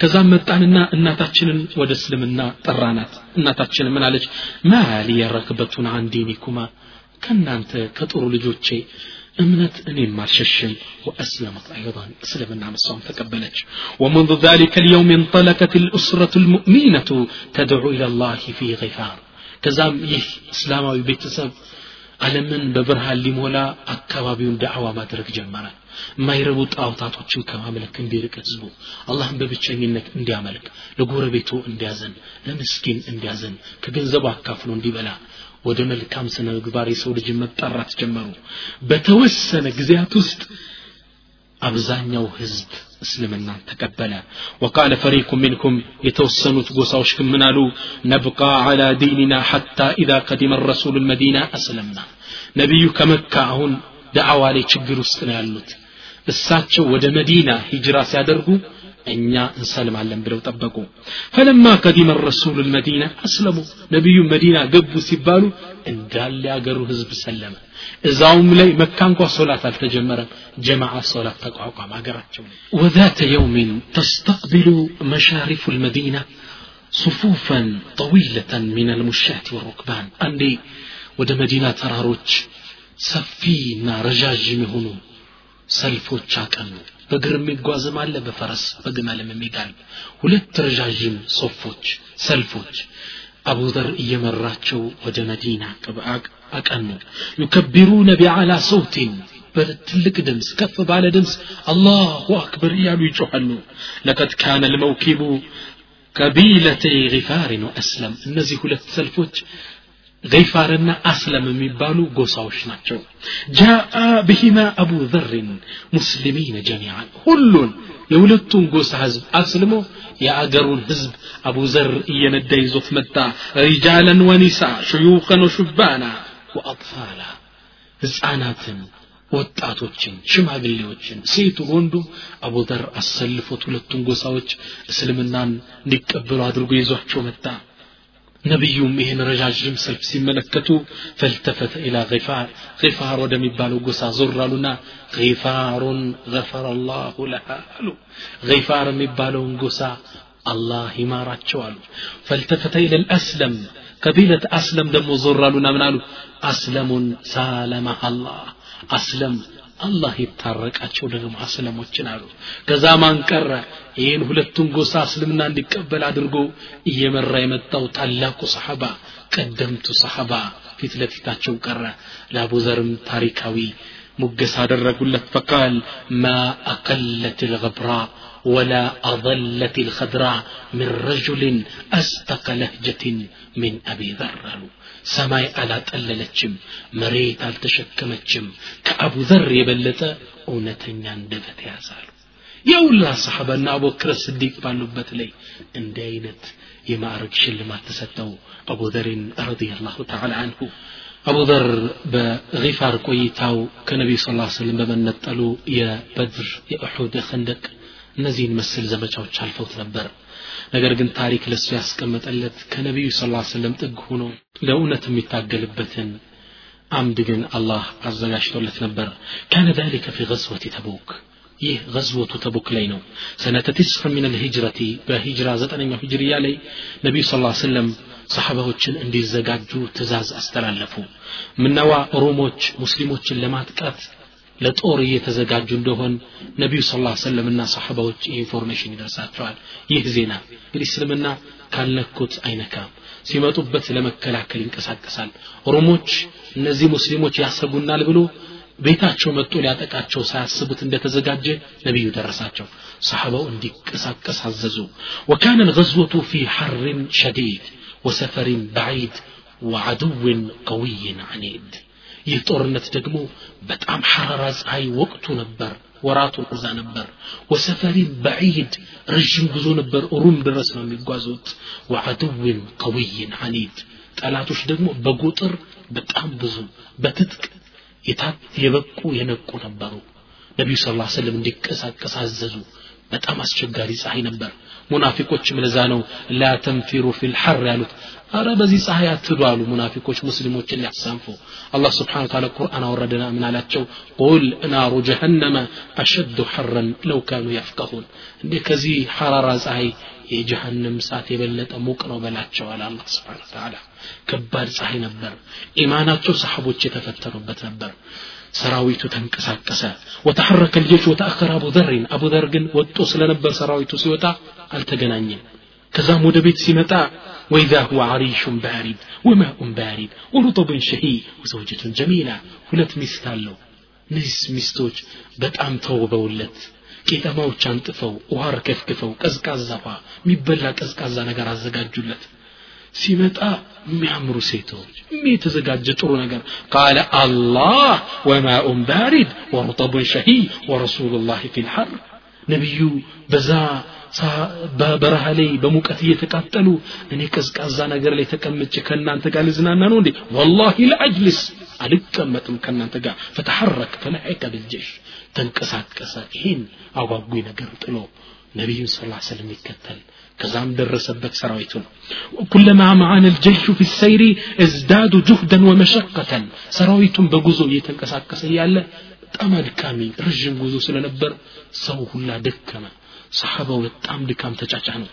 ከዛም መጣንና እናታችንን ወደ من ጠራናት። ما لي አለች? عن دينكما كن أنت ከጥሩ ልጆቼ أمنت أني مارششم وأسلمت أيضا. أسلم النعم الصوم تقبلت. ومنذ ذلك اليوم انطلقت الأسرة المؤمنة تدعو إلى الله في غفار. كزام يه اسلام بيت سب علمن ببرها اللي مولا اكبابيون دعوة ما ترك جمره ما يربو طاوطاتوچن كما ملك اندير كتزبو اللهم ببتشينك اندي عملك لغور بيتو اندي ازن لمسكين اندي ازن كغنزبو اكافلو اندي بلا ወደ መልካም ስነ ምግባር የሰው ልጅ መጠራት ጀመሩ። በተወሰነ ጊዜያት ውስጥ አብዛኛው ህዝብ እስልምናን ተቀበለ። ወቃለ ፈሪቁ ሚንኩም የተወሰኑት ጎሳዎች ግን ምን አሉ? ነብቃ አላ ዲኒና ሐታ ኢዛ ቀዲመ ረሱሉ ልመዲና አስለምና። ነቢዩ ከመካ አሁን ደዓዋ ላይ ችግር ውስጥ ነው ያሉት። እሳቸው ወደ መዲና ሂጅራ ሲያደርጉ እኛ እንሰልማለን ብለው ጠበቁ ፈለማ ቀዲመ ረሱሉ ልመዲና አስለሙ ነቢዩ መዲና ገቡ ሲባሉ እንዳለ ያገሩ ህዝብ ሰለመ እዛውም ላይ መካ እንኳ ሶላት አልተጀመረም ጀማዓ ሶላት ተቋቋም ሀገራቸው ላይ وذات يوم تستقبل مشارف المدينة صفوفا طويلة من المشاة والركبان عندي ወደ መዲና ተራሮች ሰፊና ረዣዥም የሆኑ ሰልፎች አቀኑ በእግር የሚጓዝም አለ በፈረስ በግመልም የሚጋልብ ሁለት ረዣዥም ሶፎች ሰልፎች አቡዘር እየመራቸው ወደ መዲና አቀኑ ዩከቢሩነ ቢዓላ ሰውቲን በትልቅ ድምፅ ከፍ ባለ ድምፅ አላሁ አክበር እያሉ ይጮኋሉ ለቀድ ካነ ልመውኪቡ ቀቢለተይ ጊፋሪን ወአስለም እነዚህ ሁለት ሰልፎች ገይፋርና አስለም የሚባሉ ጎሳዎች ናቸው። ጃአ ብሂማ አቡ ዘርን ሙስሊሚን ጀሚዓን። ሁሉን የሁለቱን ጎሳ ህዝብ አስልሞ የአገሩን ህዝብ አቡ ዘር እየነዳ ይዞት መጣ። ሪጃለን ወኒሳ ሽዩኸን ወሹባና ወአጥፋላ። ህፃናትን ወጣቶችን ሽማግሌዎችን ሴቱን ወንዱ አቡዘር አሰልፎት ሁለቱን ጎሳዎች እስልምናን እንዲቀበሉ አድርጎ ይዟቸው መጣ ነቢዩም ይህን ረዣዥም ሰልፍ ሲመለከቱ ፈልተፈተ ኢላ ፋር ፋር ወደሚባለው ጎሳ ዞር አሉና ፋሩን ገፈረ ላሁ ለሃ አሉ ፋር የሚባለውን ጎሳ አላህ ይማራቸው አሉ ፈልተፈተ ኢለ ልአስለም ቀቢለት አስለም ደግሞ ዞር አሉና ምን አሉ አስለሙን ሳለመህ አላህ አስለም አላህ ይታረቃቸው ደግሞ አስለሞችን አሉ ከዛ ማን ቀረ ይህን ሁለቱን ጎሳ እስልምና እንዲቀበል አድርጎ እየመራ የመጣው ታላቁ ሰሐባ ቀደምቱ ሰሐባ ፊት ለፊታቸው ቀረ ለአቡዘርም ታሪካዊ ሙገሳ አደረጉለት ፈቃል ማ አቀለት ልገብራ ولا أضلت الخضراء من رجل أستق لهجة من أبي ذر ሰማይ አላጠለለችም መሬት አልተሸከመችም። ከአቡ ዘር የበለጠ እውነተኛ እንደበት ያዛሉ። የውላ ሰሓባና አቡበክር ስዲቅ ባሉበት ላይ እንዲህ አይነት የማዕረግ ሽልማት ተሰጠው። አቡ ዘርን ረዲየላሁ ተዓላ አንሁ። አቡ ዘር በጊፋር ቆይታው ከነቢዩ ስ ስለም በመነጠሉ የበድር የእሑድ የኸንደቅ እነዚህን መሰል ዘመቻዎች አልፈውት ነበር ነገር ግን ታሪክ ለሱ ያስቀመጠለት ከነቢዩ ስ ስለም ጥግ ሆኖ ለእውነት የሚታገልበትን አምድ ግን አላህ አዘጋጅቶለት ነበር ካነ ذلك في غزوة ተቡክ ይህ ገዝወቱ ተቡክ ላይ ነው ሰነተ ትስዕ ምን ልሂጅረቲ በሂጅራ ዘጠነኛው ሂጅርያ ላይ ነቢዩ ስ ሰለም ሰሓባዎችን እንዲዘጋጁ ትእዛዝ አስተላለፉ ምነዋ ሮሞች ሙስሊሞችን ለማጥቃት ለጦር እየተዘጋጁ እንደሆን ነቢዩ ስ ላ ሰለምና ሰሓባዎች ኢንፎርሜሽን ይደርሳቸዋል ይህ ዜና እንግዲህ እስልምና ካልነኩት አይነካም ሲመጡበት ለመከላከል ይንቀሳቀሳል ሮሞች እነዚህ ሙስሊሞች ያሰጉናል ብሎ ቤታቸው መጥቶ ሊያጠቃቸው ሳያስቡት እንደተዘጋጀ ነቢዩ ደረሳቸው ሰሓባው እንዲንቀሳቀስ አዘዙ ወካነ ልገዝወቱ ፊ ሐርን ሸዲድ ወሰፈሪን በዒድ ወዐድውን ቀውይን ዐኒድ ይህ ጦርነት ደግሞ በጣም ሐራራ ፀሐይ ወቅቱ ነበር ወራቱ እዛ ነበር። ወሰፈሪን በዒድ ረዥም ጉዞ ነበር ሩም ድረስ ነው የሚጓዙት። ወዐድውን ቀውይን ዐኒድ ጠላቶች ደግሞ በቁጥር በጣም ብዙ በትጥቅ የበቁ የነቁ ነበሩ። ነቢዩ ስ ሰለም እንዲቀሳቀስ አዘዙ። በጣም አስቸጋሪ ፀሐይ ነበር ሙናፊቆችም ለዛ ነው ላ ተንፊሩ ፊ ልሐር ያሉት አረ በዚህ ፀሐይ አትዱ አሉ ሙናፊቆች ሙስሊሞችን ሊያሳንፉ አላህ ስብሓን ታላ ቁርአን አወረደና ምን አላቸው ቁል ናሩ ጀሀነመ አሸዱ ሐረን ለው ካኑ ያፍቀሁን እንዴ ከዚህ ሐራራ ፀሐይ የጀሃንም ሰዓት የበለጠ ሙቅ ነው በላቸዋል አላህ ስብሓን ተዓላ ከባድ ፀሐይ ነበር ኢማናቸው ሰሓቦች የተፈተኑበት ነበር ሰራዊቱ ተንቀሳቀሰ ወተሐረከ ልጆች ወተአኸረ አቡ ዘርን አቡ ዘር ግን ወጦ ስለነበር ሰራዊቱ ሲወጣ አልተገናኘም ከዛም ወደ ቤት ሲመጣ ወኢዛ ሁወ አሪሹን ባሪድ ወማኡን ባሪድ ወሩጡብን ሸሂ ወዘውጀቱን ጀሚላ ሁለት ሚስት አለው እነዚህ ሚስቶች በጣም ተውበውለት ቄጠማዎች አንጥፈው ውሃ ረከፍክፈው ቀዝቃዛ ውሃ የሚበላ ቀዝቃዛ ነገር አዘጋጁለት ሲመጣ የሚያምሩ ሴቶች የተዘጋጀ ጥሩ ነገር ቃለ አላህ ወማኡን ባሪድ ወሩጠቡን ሸሂ ወረሱሉ ላህ ፊ ልሐር ነቢዩ በዛ በበረሃ ላይ በሙቀት እየተቃጠሉ እኔ ቀዝቃዛ ነገር ላይ ተቀምጬ ከእናንተ ጋር ልዝናና ነው እንዴ ወላሂ ለአጅልስ አልቀመጥም ከእናንተ ጋር ፈተሐረክ ፈለዐከ ብልጀሽ ተንቀሳቀሰ ይህን አጓጉኝ ነገር ጥሎ ነቢዩን ስ ሰለም ይከተል ከዛም ደረሰበት ሰራዊቱ ነው ኩለማ መዓነ ልጀይሹ ፊ ሰይሪ እዝዳዱ ጁህደን ወመሸቀተን ሰራዊቱን በጉዞ እየተንቀሳቀሰ እያለ በጣም አድካሚ ረዥም ጉዞ ስለነበር ሰው ሁላ ደከመ ሰሓባው በጣም ድካም ተጫጫ ነው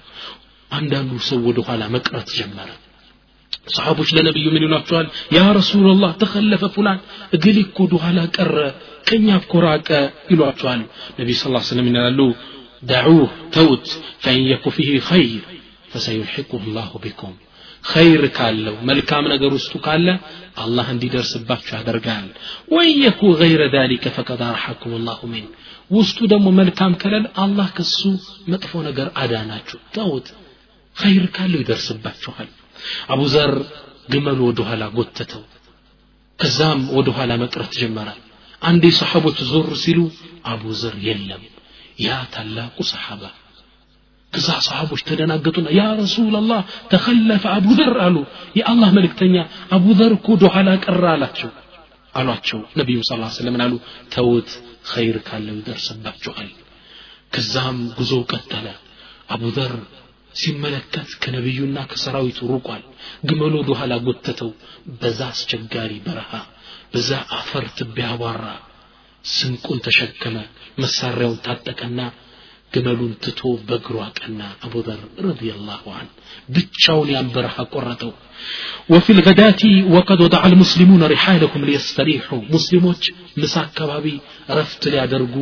አንዳንዱ ሰው ወደ ኋላ መቅረት ጀመረ ሰሓቦች ለነቢዩ ምን ይሏቸዋል ያ ረሱላላህ ተኸለፈ ፉላን እገሌ እኮ ወደ ኋላ ቀረ ከኛ እኮ ራቀ ይሏቸዋል ነቢዩ ስ ስለም ይላሉ دعوه توت فإن يك فيه خير فسيلحقه الله بكم خير ካለው መልካም ነገር ውስጡ ካለ አላህ እንዲደርስባችሁ ያደርጋል ወየኩ ገይረ ذلك فقد أرحكم الله منه ውስጡ ደግሞ መልካም ከለል አላህ ከሱ መጥፎ ነገር አዳናችሁ። ተውት ኸይር ካለው ይደርስባችኋል። አቡ ዘር ግመሉ ወደ ኋላ ጎተተው ከዛም ወደ ኋላ መቅረት ጀመረ። አንዴ ሰሓቦች ዞር ሲሉ አቡ ዘር የለም ያ ታላቁ ሰሓባ። ከዛ ሰሓቦች ተደናገጡና ያ ረሱላላህ ተኸለፈ አቡ ዘር አሉ። የአላህ መልእክተኛ አቡ ዘር እኮ ወደኋላ ቀረ አላቸው። አሏቸው ነቢዩ ስ ሰለም አሉ? ተውት ኸይር ካለው ይደርስባችኋል ከዛም ጉዞ ቀጠለ። አቡ ዘር ሲመለከት ከነቢዩና ከሰራዊቱ ሩቋል። ግመሉ ወደ ኋላ ጎተተው። በዛ አስቸጋሪ በረሃ በዛ አፈር ትቢያ አቧራ። ስንቁን ተሸከመ። መሳሪያውን ታጠቀና ግመሉን ትቶ በእግሩ አቀና አቡዘር ረዲየላሁ አን ብቻውን ያን በረሃ ቆረጠው ወፊ ልገዳቲ ወቀድ ወደዐ ልሙስሊሙነ ሪሓለኩም ሊየስተሪሑ ሙስሊሞች ምሳ አካባቢ ረፍት ሊያደርጉ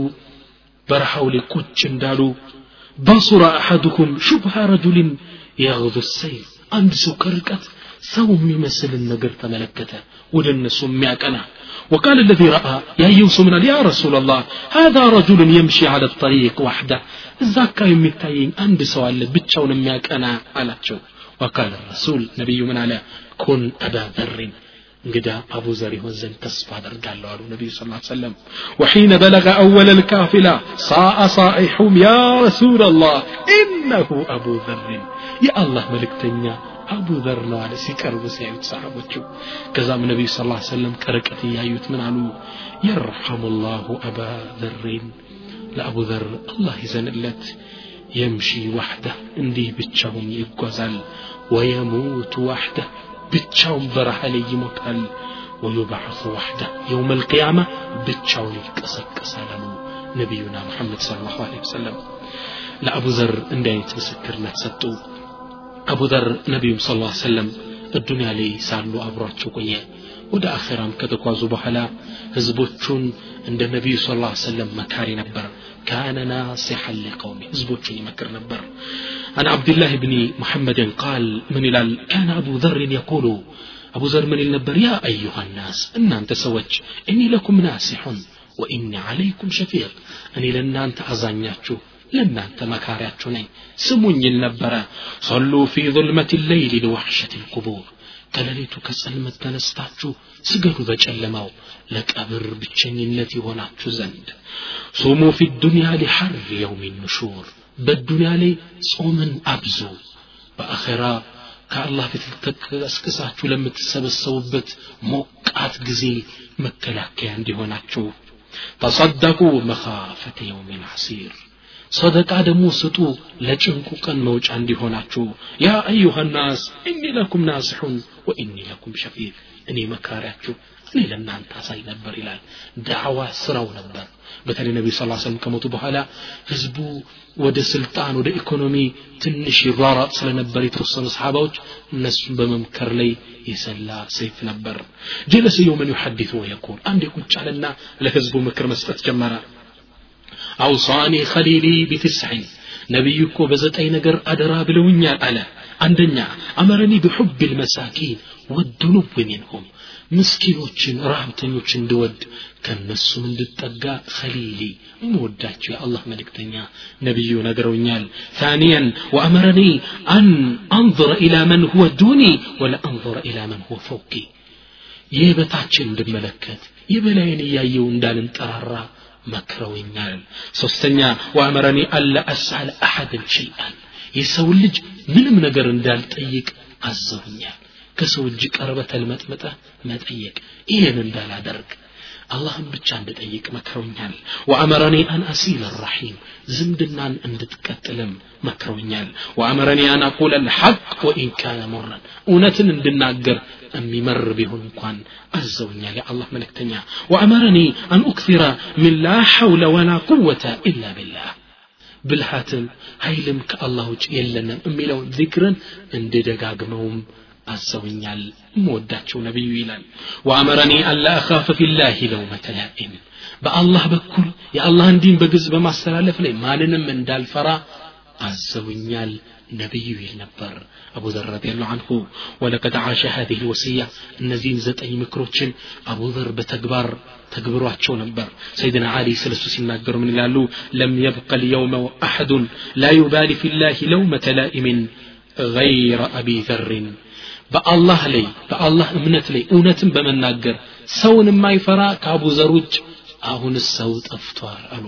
በረሃው ላይ ቁጭ እንዳሉ በሱረ አሐድኩም ሹብሃ ረጁልን የغዙ ሰይፍ አንድ ሰው ከርቀት ሰው የሚመስልን ነገር ተመለከተ ወደ እነሱ የሚያቀና وقال الذي رأى يا يوسف من يا رسول الله هذا رجل يمشي على الطريق وحده الزاك يمتاين عند سؤال بتشون مياك أنا على شو وقال الرسول نبي من على كن أبا ذر እንግዲህ አቡ ዘር ይሆን ዘንድ ተስፋ አደርጋለሁ አሉ ነቢዩ ስ ሰለም وحين بلغ أول الكافلة صاء صائحهم يا رسول الله إنه أبو ذر يا الله አቡዘር ለዋለ ሲቀርቡ ሲያዩት ሰሓቦቹ ከዛም ነቢዩ ስ ሰለም ከርቀት እያዩት ምን አሉ የርሐሙ ላሁ አባ ዘሬን ለአቡ ዘር አላህ ይዘንለት የምሺ ዋሕደ እንዲህ ብቻውን ይጓዛል ወየሙቱ ዋሕደ ብቻውን በረሃ ላይ ይሞታል ويبعث وحده يوم القيامة بتشاون يتقسقس على نبينا محمد صلى الله عليه وسلم لأبو ذر إن دايت مسكر لا تسطو አቡዘር ነቢዩም ስለ ላ ሰለም በዱንያ ላይ ሳሉ አብሯቸው ቆየ ወደ አኼራም ከተጓዙ በኋላ ህዝቦቹን እንደ ነቢዩ ስ ላ ሰለም መካሪ ነበር ካነ ናሲሐን ሊቀውሚ ህዝቦቹን ይመክር ነበር አን አብድላህ ብኒ ሙሐመድን ቃል ምን ይላል ካነ አቡ ዘርን የቁሉ አቡ ዘር ምን ይል ነበር ያ አዩሃ ናስ እናንተ ሰዎች እኒ ለኩም ናሲሑን ወኢኒ ዓለይኩም ሸፊቅ እኔ ለእናንተ አዛኛችሁ لما انت مكاريات شنين سموني النبرة صلوا في ظلمة الليل لوحشة القبور تلليتو كسل متنستاتشو سجدوا بجلماو لك أبر بتشني التي هناك زند صوموا في الدنيا لحر يوم النشور بالدنيا لي صوما أبزو بأخرا كالله في تلتك أسكساتشو لما تسب السوبت موك أتقزي مكلاكي عندي هناك تصدقوا مخافة يوم العسير صدق عدم وسطو لجنكو كان موج عندي هناتشو يا أيها الناس إني لكم ناصح وإني لكم شفيع إني مكاراتشو أني لن نعم نبر إلى دعوة سراو نبر. مثل النبي صلى الله عليه وسلم كما تبه على هزبو ودى سلطان ودى إيكونومي تنشي ضارة سلا نبر يترسل أصحابه الناس بممكر لي يسلا سيف نبر. جلس يوما يحدث ويقول أم يكون لنا لهزبو مكر مستت جمرا أوصاني خليلي بتسع. نبيك وبزت أي نجر أدرى بلوني على عندنا أمرني بحب المساكين والذنوب منهم. مسكين وشن رحمتين وشن دود. كان نسو من دتقا خليلي. مودات يا الله ملك تنيا نبيو نقر ونيال ثانيا وأمرني أن أنظر إلى من هو دوني ولا أنظر إلى من هو فوقي. يبتعش اندب ملكات يبلين إياه يوندان انترارا መክረውኛል። ሶስተኛ ወአመረኒ አላ አስአል አሐድን ሸይአን የሰው ልጅ ምንም ነገር እንዳልጠይቅ አዘውኛል። ከሰው እጅ ቀርበ ተልመጥመጠ መጠየቅ ይህን እንዳላደርግ አላህን ብቻ እንድጠይቅ መክረውኛል ወአመረኒ አን አሲል ራሒም ዝምድናን እንድትቀጥልም መክረውኛል ወአመረኒ አን አቁል አልሐቅ ወኢን ካነ ሙረን እውነትን እንድናገር የሚመር ቢሆን እንኳን አዘውኛል የአላህ መልእክተኛ ወአመረኒ አን ኡክሲረ ምን ላ ሐውለ ወላ ቁወተ ኢላ ቢላህ ብልሃትም ኃይልም ከአላህ ውጭ የለንም የሚለውን ዚክርን እንድደጋግመውም አዘውኛል እምወዳቸው ነቢዩ ይላል ወአመረኒ አላ አኻፈ ፊላህ ለውመተ ላኢም በአላህ በኩል የአላህን ዲን በግዝ በማስተላለፍ ላይ ማንንም እንዳልፈራ አዘውኛል ነቢዩ ይል ነበር አቡ ዘር ረዲየላሁ አንሁ ወለቀድ ዓሸ ሀዚህ ልወስያ እነዚህን ዘጠኝ ምክሮችን አቡ ዘር በተግባር ተግብሯቸው ነበር ሰይድና አሊ ስለሱ ሲናገሩ ምን ይላሉ ለም የብቀ ልየውመ አሐዱን ላ ዩባሊ ፊላህ ለውመተ ላኢምን ገይረ አቢ ዘርን በአላህ ላይ በአላህ እምነት ላይ እውነትን በመናገር ሰውን የማይፈራ ከአቡ ዘር ውጭ አሁንስ ሰው ጠፍቷል አሉ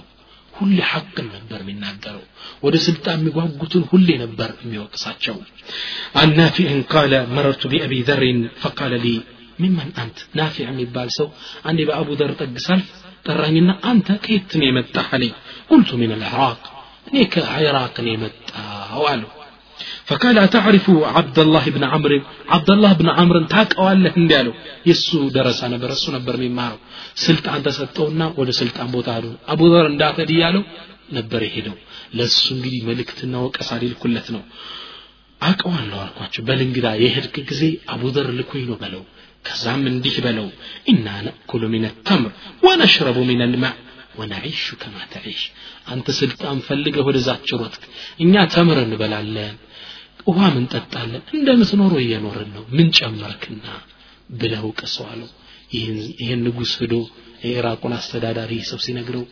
ሁሌ ሐቅን ነበር የሚናገረው ወደ ስልጣን የሚጓጉትን ሁሌ ነበር የሚወቅሳቸው አናፊዕን ቃለ መረርቱ ቢአቢ ዘርን ፈቃለ ሊ ሚመን አንት ናፊዕ የሚባል ሰው አንዴ በአቡ ዘር ጠግ ሳልፍ ጠራኝና አንተ ከየት ነው የመጣህ አለኝ ቁልቱ ምን ልዕራቅ እኔ ከኢራቅ ነው የመጣው አለው ፈቃል አታዕሪፉ አብደላህ ብን አምር አብደላህ ብን አምርን ታቀዋለህ እንዲ ያለው የእሱ ደረሳ ነበር እሱ ነበር የሚማረው። ስልጣን ተሰጠውና ወደ ስልጣን ቦታ አሉ አቡዘር እንዳተድ እያለው ነበር የሄደው። ለእሱ እንግዲህ መልእክትና ወቀሳ ሊልኩለት ነው። አቀዋለሁ አልኳቸው። በል እንግዳ የሄድክ ጊዜ አቡዘር ልኩኝ ነው በለው። ከዛም እንዲህ በለው። ኢና ነእኩሉ ምን ተምር ወነሽረቡ ምን ልማዕ ወነዒሹ ከማ ተዒሽ። አንተ ስልጣን ፈልገህ ወደዛች ሮጥክ። እኛ ተምር እንበላለን። ውሃ ምን ጠጣለን እንደምትኖረው እየኖርን ነው። ምን ጨመርክና ብለው ቅሰዋለው ይህን ንጉሥ ሂዶ የኢራቁን አስተዳዳሪ ሰው ሲነግረው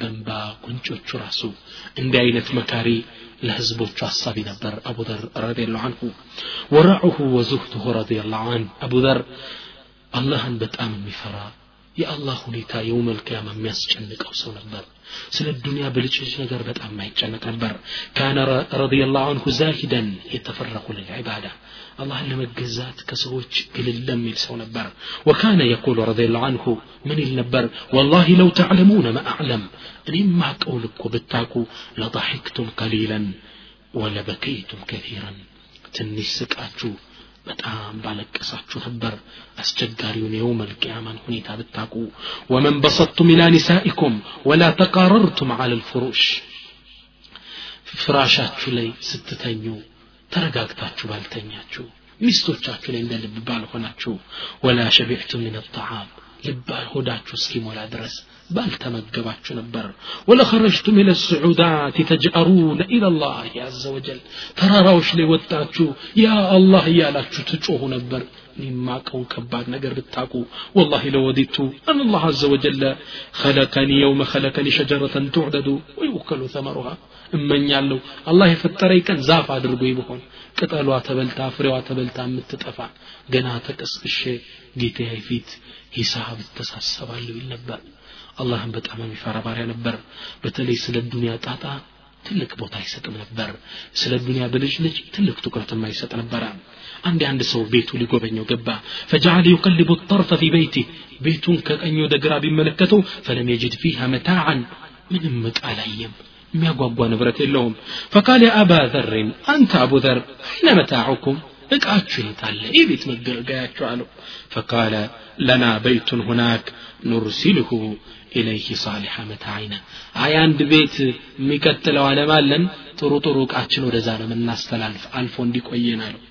በንባ ጉንጮቹ ራሱ እንዲህ አይነት መካሪ ለህዝቦቹ አሳቢ ነበር። አቡ ዘር ረዲየላሁ አንሁ ወረዑሁ ወዙህቱሁ ረዲየላሁ አንሁ። አቡ ዘር አላህን በጣም የሚፈራ የአላህ ሁኔታ የውመል ቅያማ የሚያስጨንቀው ሰው ነበር ስለ ዱንያ ብልጭልጭ ነገር በጣም ማይጨነቅ ነበር ካነ ረዲየላሁ አንሁ ዛሂደን የተፈረቁ ልልዕባዳ አላህን ለመገዛት ከሰዎች ግልል ለሚል ሰው ነበር ወካነ የቁሉ ረዲየላሁ አንሁ ምን ይል ነበር ወላሂ ለው ተዕለሙነ ማ አዕለም እኔም ማቀውል እኮ ብታቁ ለضحክቱም ቀሊለን ወለበከይቱም ከثيرا ትንሽ ስቃችሁ በጣም ባለቀሳችሁ ነበር አስቸጋሪውን የውም አልቅያማን ሁኔታ ብታቁ ወመን በሰጥቱም ኢላ ኒሳኢኩም ወላ ተቃረርቱም አለ ልፍሩሽ ፍራሻችሁ ላይ ስትተኙ ተረጋግታችሁ ባልተኛችሁ ሚስቶቻችሁ ላይ እንደ ልብ ባልሆናችሁ ወላ ሸቢዕቱም ምን ጣዓም ልባ ሆዳችሁ እስኪሞላ ድረስ ባልተመገባችሁ ነበር ወለኸረጅቱም ኢለ ስዑዳት ተጅአሩነ ኢለላህ አዘ ወጀል ተራራዎች ላይ ወጣችሁ ያ አላህ እያላችሁ ትጮሁ ነበር የማቀውን ከባድ ነገር ብታቁ ወላሂ ለወዲቱ አን አላህ አዘ ወጀለ ኸለቀኒ የውመ ኸለቀኒ ሸጀረተን ቱዕደዱ ወይውከሉ ተመሩሃ እመኛለሁ አላህ የፈጠረኝ ቀን ዛፍ አድርጎ ይብሆን ቅጠሏ ተበልታ ፍሬዋ ተበልታ የምትጠፋ ገና ተቀስቅሼ ጌታዬ ፊት ሂሳብ እተሳሰባለሁ ይል ነበር አላህን በጣም የሚፈራ ባሪያ ነበር በተለይ ስለ ዱንያ ጣጣ ትልቅ ቦታ አይሰጥም ነበር ስለ ዱንያ ብልጅ ልጅ ትልቅ ትኩረት የማይሰጥ ነበረ አንድ አንድ ሰው ቤቱ ሊጎበኘው ገባ ፈጃአለ ዩቀልቡ ጠርፈ ፊ በይቲ ቤቱን ከቀኝ ወደ ግራ ቢመለከተው ፈለም የጅድ ፊሃ መታዓን ምንም ዕቃ አላየም የሚያጓጓ ንብረት የለውም ፈቃል ያ አባ ዘርን አንተ አቡ ዘር አይነ መታዑኩም እቃችሁ የታለ የቤት መገልገያችሁ አለው ፈቃለ ለና በይቱን ሁናክ ኑርሲልሁ ኢለይህ ሳሊሐ መታዓይና አይ አንድ ቤት የሚቀጥለው ዓለም አለን ጥሩ ጥሩ እቃችን ወደዛ ነው የምናስተላልፍ አልፎ እንዲቆየን አለው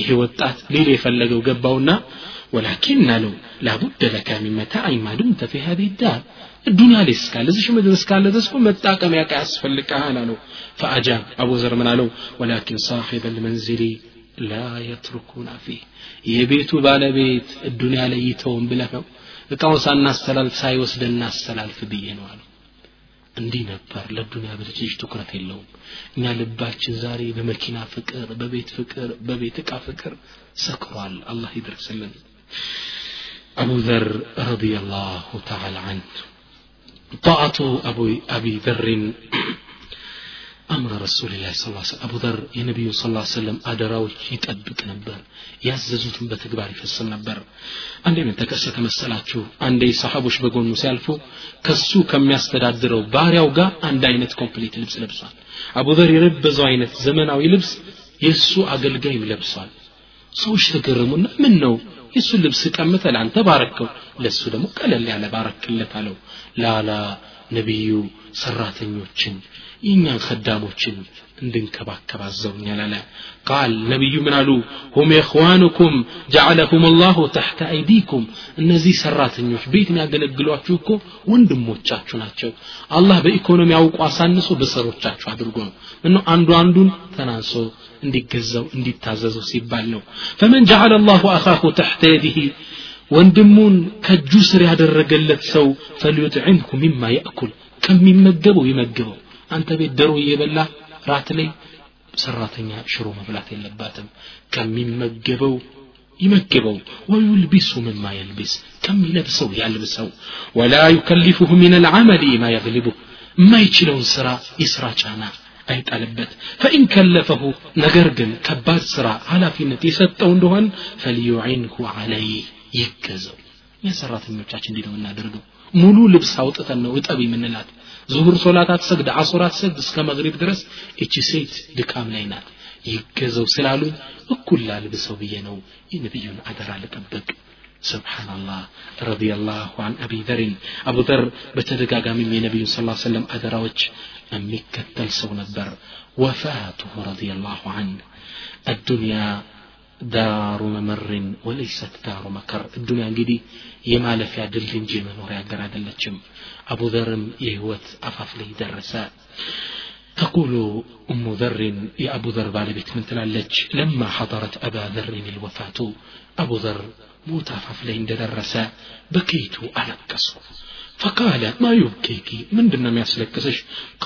ይሄ ወጣት ሊል የፈለገው ገባውና ወላኪን አለው ላቡደ ለካ ሚን መታዓይን ማዱምተ ፊ ሀዚህ ዳር ዱንያ ላይ እስካለ እዚህ ምድር እስካለ ድረስ እኮ መጣቀሚያ ዕቃ ያስፈልግሃል አለው ፈአጃብ አቡዘር ምን አለው ወላኪን ሳሒበ ልመንዝሊ ላ የትርኩና ፊህ የቤቱ ባለቤት ዱንያ ላይ ይተውን ብለህ ነው እቃውን ሳናስተላልፍ ሳይወስድ እናስተላልፍ ብዬ ነው አሉ እንዲህ ነበር ለዱንያ ብልጭ ትኩረት የለውም እኛ ልባችን ዛሬ በመኪና ፍቅር በቤት ፍቅር በቤት እቃ ፍቅር ሰክሯል አላህ ይድረስልን አቡ ዘር ረዲየላሁ ተዓላ አንሁ طاعة أبو أبي ذر አምረ ረሱልላህ ስ አቡዘር የነቢዩ ስ ሰለም አደራዎች ይጠብቅ ነበር ያዘዙትን በተግባር ይፈጽም ነበር። አንዴ ምን ተከሰተ መሰላችሁ? አንዴ ሰሃቦች በጎኑ ሲያልፉ ከሱ ከሚያስተዳድረው ባሪያው ጋር አንድ አይነት ኮምፕሊት ልብስ ለብሷል። አቡዘር የለበሰው አይነት ዘመናዊ ልብስ የእሱ አገልጋይም ለብሷል። ሰዎች ተገረሙና ምን ነው የእሱን ልብስ ቀምተ ለአንተ ባረከው? ለእሱ ደግሞ ቀለል ያለ ባረክለት አለው። ላላ ነቢዩ ሰራተኞችን የእኛን ከዳሞችን እንድንከባከብ አዘውኛል አለ። ቃል ነቢዩ ምን አሉ? ሁም ኢኽዋኑኩም ጀዓለሁም ላሁ ተሕተ አይዲኩም። እነዚህ ሰራተኞች ቤት የሚያገለግሏችሁ እኮ ወንድሞቻችሁ ናቸው። አላህ በኢኮኖሚ አውቁ አሳንሶ በሰሮቻችሁ አድርጎ ነው። እነው አንዱ አንዱን ተናንሶ እንዲገዛው እንዲታዘዘው ሲባል ነው። ፈመን ጀዓለ ላሁ አኻሁ ተሕተ የዲህ ወንድሙን ከእጁ ስር ያደረገለት ሰው ፈልዩጥዕምሁ ሚማ ያእኩል ከሚመገበው ይመግበው አንተ ቤት ደሮ እየበላ ራት ላይ ሰራተኛ ሽሮ መብላት የለባትም ከሚመገበው ይመግበው ወዩልቢሱ ምማ የልቢስ ከሚለብሰው ያልብሰው ወላ ዩከሊፉሁ ምን ልዓመል ማ የግሊቡ የማይችለውን ስራ የስራ ጫና አይጣልበት ፈኢን ከለፈሁ ነገር ግን ከባድ ስራ ኃላፊነት የሰጠው እንደሆን ፈልዩዒንሁ አለይህ ይገዘው እኛ ሰራተኞቻችን እንዲህ ነው የምናደርገው ሙሉ ልብስ አውጥተን ነው እጠብ የምንላት ዙሁር ሶላት አትሰግድ አሱር አትሰግድ እስከ መግሪብ ድረስ እቺ ሴት ድካም ላይ ናት ይገዘው ስላሉኝ እኩል ላልብሰው ብዬ ነው የነቢዩን አደራ ልጠብቅ ስብሓናላህ ረዲየላሁ አን አቢ ዘርን አቡ ዘር በተደጋጋሚም የነቢዩን ስ ሰለም አደራዎች የሚከተል ሰው ነበር ወፋቱሁ ረዲየላሁ አንህ الدنيا ዳሩ መመርን ወለይሰት ዳሩ መከር እዱንያ እንግዲህ የማለፊያ ድል እንጂ መኖሪያ ሀገር አይደለችም አቡ ዘርም የህይወት አፋፍ ላይ ደረሰ تقول أم ذر يا أبو ذر بالبيت من تلالج لما حضرت أبا ذر الوفاة أبو ذر موت فلين درس بكيت ألكسه فقال ما يبكيك من دنا ما يسلكسش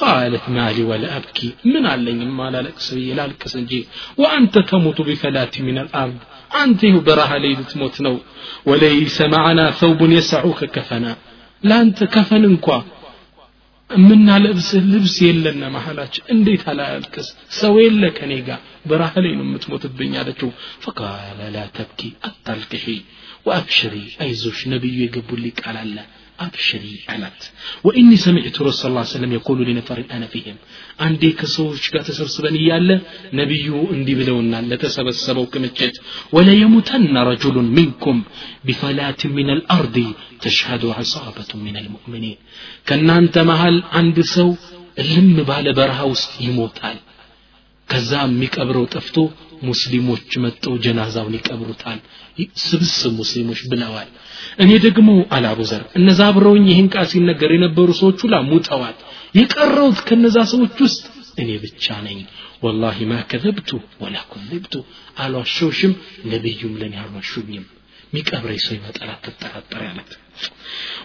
قالت مالي ولا أبكي من علي ما لا لكسبي لا لكسنجي وأنت تموت بفلات من الأرض أنت براها ليل تموت نو وليس معنا ثوب يسعوك كفنا لا أنت كفن انكوا የምናለብስህ ልብስ የለና መሀላችን እንዴት አላልቅስ ሰው የለ ከኔ ጋር በረሃ ላይ ነው የምትሞትብኝ አለችው ፈቃለ ላ ተብኪ አታልቅሺ ወአብሽሪ አይዞሽ ነቢዩ የገቡልኝ ቃል አለ أبشري أبشري علت وإني سمعت رسول الله صلى الله عليه وسلم يقول لنفر أنا فيهم عندي كسوش كاتسر سبني يالا نبي اندي بلونا لتسب السبو كمجد ولا يمتن رجل منكم بفلات من الأرض تشهد عصابة من المؤمنين كان أنت مهل عند سو لم بالبرهوس يموتال كذا ميك أبرو تفتو ሙስሊሞች መጠው ጀናዛውን ይቀብሩታል ስብስብ ሙስሊሞች ብለዋል እኔ ደግሞ አላቡዘር እነዛ አብረውኝ ይህን ቃል ሲነገር የነበሩ ሰዎች ሁላ ሙተዋል የቀረውት ከነዛ ሰዎች ውስጥ እኔ ብቻ ነኝ ወላሂ ማ ከዘብቱ ወላ ኩዝብቱ አልዋሸውሽም ነቢዩም ለእኔ አልዋሹኝም ሚቀብረኝ ሰው ይመጣል አትጠራጠር ያለት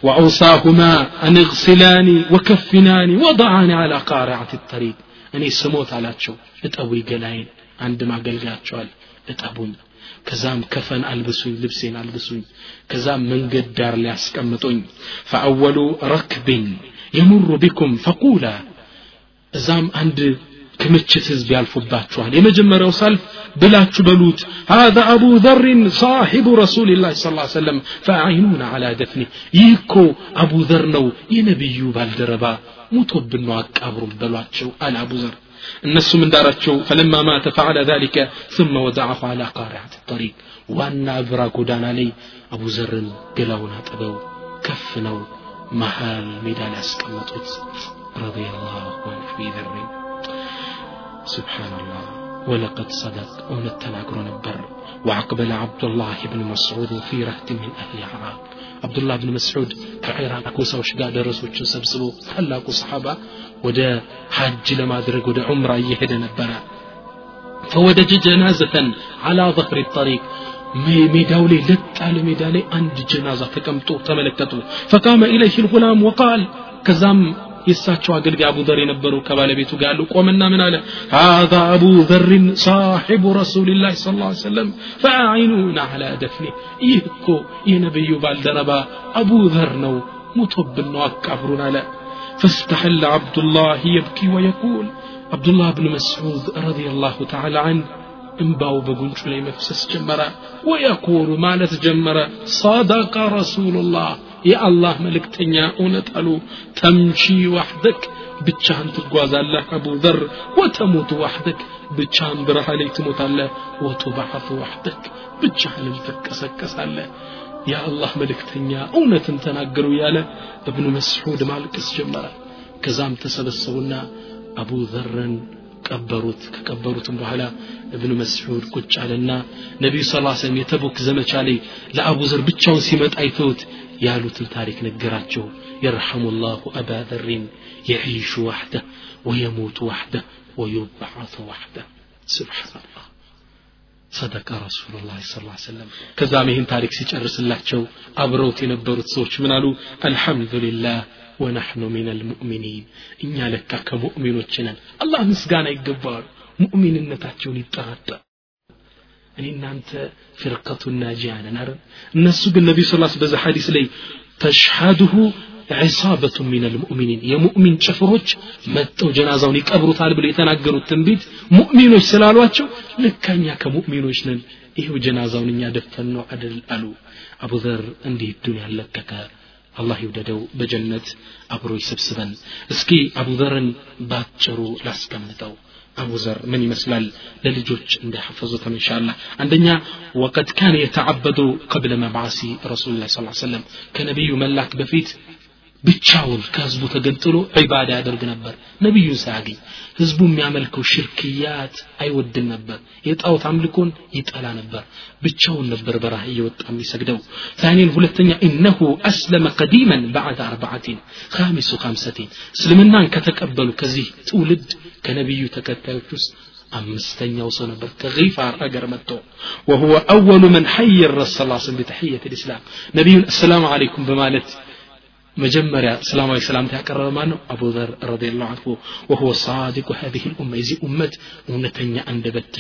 وأوصاهما أن اغسلاني وكفناني وضعاني على قارعة الطريق እኔ ስሞት አላቸው እጠቡ ገላይን አንድ ማገልጋቸዋል እጠቡኝ ከዛም ከፈን አልብሱኝ ልብሴን አልብሱኝ ከዛም መንገድ ዳር ሊያስቀምጡኝ ፈአወሉ ረክብን የሙሩ ቢኩም ፈቁላ እዛም አንድ ክምችት ህዝብ ያልፉባችኋል የመጀመሪያው ሰልፍ ብላችሁ በሉት هذا أبو ذر صاحب رسول الله صلى الله عليه وسلم فأعينونا على دفنه يكو أبو ذر نو ينبيو بالدربا ሙቶብን ነው አቃብሩን በሏቸው አለ አቡ ዘር እነሱም እንዳራቸው ፈለማ ማተ ፈዓለ ذلك ثم وضعه على قارعة الطريق ዋና እብራ ጎዳና ላይ አቡ ዘርን ገላውን አጥበው ከፍ ነው መሃል ሜዳ ላይ ያስቀመጡት رضي الله عن ابي ذر سبحان الله ولقد صدق اونت تناغرو نبر وعقبل عبد الله بن مسعود في رهط من اهل عراق አብዱላህ ብን መስዑድ ከኢራቅ ጎሳዎች ጋር ደረሶችን ሰብስቦ ታላቁ ሰሓባ ወደ ሐጅ ለማድረግ ወደ ዑምራ እየሄደ ነበረ ፈወደጀ ጀናዘተን አላ ظهر الطريق ሜዳው ላይ ለጥ ያለ ሜዳ ላይ አንድ ጀናዛ ተቀምጦ ተመለከቱ ፈቃመ ኢለይህ ልጉላም ወቃል ከዛም የእሳቸው አገልጋይ አቡ ዘር የነበረው ከባለቤቱ ጋር ያሉ ቆመና ምን አለ هذا أبو ذر صاحب رسول الله صلى الله عليه وسلم فأعينونا على دفنه ይህ እኮ የነብዩ ባልደረባ አቡ ዘር ነው ሙቶብን ነው አቃብሩን አለ فاستحل عبد الله يبكي ويقول عبد الله بن مسعود رضي الله تعالى عنه እንባው በጉንጩ ላይ መፍሰስ ጀመረ ወየቁሉ ማለት ጀመረ صدق رسول الله የአላህ መልእክተኛ እውነት አሉ ተምሺ ዋሕደክ ብቻህን ትጓዛለህ አቡ ዘር ወተሞቱ ዋሕደክ ብቻህን በረሃ ላይ ትሞታለህ ወቱባሐቱ ዋሕደክ ብቻህንም ትቀሰቀሳለህ የአላህ መልእክተኛ እውነትን ተናገሩ እያለ እብኑ መስዑድ ማልቀስ ጀመረ ከዛም ተሰበሰቡና አቡ ዘርን ቀበሩት ከቀበሩትም በኋላ እብኑ መስዑድ ቁጭ አለና ነቢዩ ስ ሰለም የተቡክ ዘመቻ ላይ ለአቡ ዘር ብቻውን ሲመጣ አይተውት ያሉትን ታሪክ ነገራቸው የርሐሙ ላሁ አባ ዘሪን የዒሹ ዋሕደ ወየሙቱ ዋሕደ ወዩበዓቱ ዋሕደ ስብሓንላህ ሰደቀ ረሱሉላህ ስ ሰለም ከዛም ይህን ታሪክ ሲጨርስላቸው አብረውት የነበሩት ሰዎች ምን አሉ አልሐምዱሊላህ ወናሕኑ ሚን አልሙእሚኒን እኛ ለካ ከሙእሚኖች ነን አላህ ምስጋና ይገባዋል ሙእሚንነታቸውን ይጠራጠር እኔ እናንተ ፍርቀቱ ናጂያ ነን አይደል እነሱ ግን ነቢዩ ስ በዛ ሐዲስ ላይ ተሽሃድሁ ዒሳበቱ ሚን አልሙእሚኒን የሙእሚን ጭፍሮች መጠው ጀናዛውን ይቀብሩታል ብለው የተናገሩት ትንቢት ሙእሚኖች ስላሏቸው ልካኛ ከሙእሚኖች ነን ይሄው ጀናዛውን እኛ ደፈን ነው አደል አሉ አቡዘር እንዲህ ዱንያ ለቀቀ አላህ ይውደደው በጀነት አብሮ ይሰብስበን እስኪ አቡዘርን ባጭሩ ላስቀምጠው አቡዘር ምን ይመስላል ለልጆች እንዳሐፈዙትም እንሻላ አንደኛ ወቀድ ካነ የተዓበዱ ቀብለ መብዓሲ ረሱል ላ ስ ሰለም ከነቢዩ መላክ በፊት ብቻውን ከህዝቡ ተገንጥሎ ዒባዳ ያደርግ ነበር ነቢዩን ሳያገኝ ህዝቡ የሚያመልከው ሽርክያት አይወድም ነበር የጣዖት አምልኮን ይጠላ ነበር ብቻውን ነበር በረሃ እየወጣ የሚሰግደው ثانيا ሁለተኛ ኢነሁ አስለመ ቀዲመን ባዕድ አርባዓቲን ካሚሱ ካምሰቲን እስልምናን ከተቀበሉ ከዚህ ትውልድ ከነቢዩ ተከታዮች ውስጥ አምስተኛው ሰው ነበር ከጊፋር አገር መጥቶ وهو أول من حي الرسول صلى الله عليه وسلم بتحية الإسلام نبي السلام عليكم بمالت مجمّر سلام عليه السلام تها كرمان أبو ذر رضي الله عنه وهو صادق هذه الأمة إذ أمة أمتني عند بد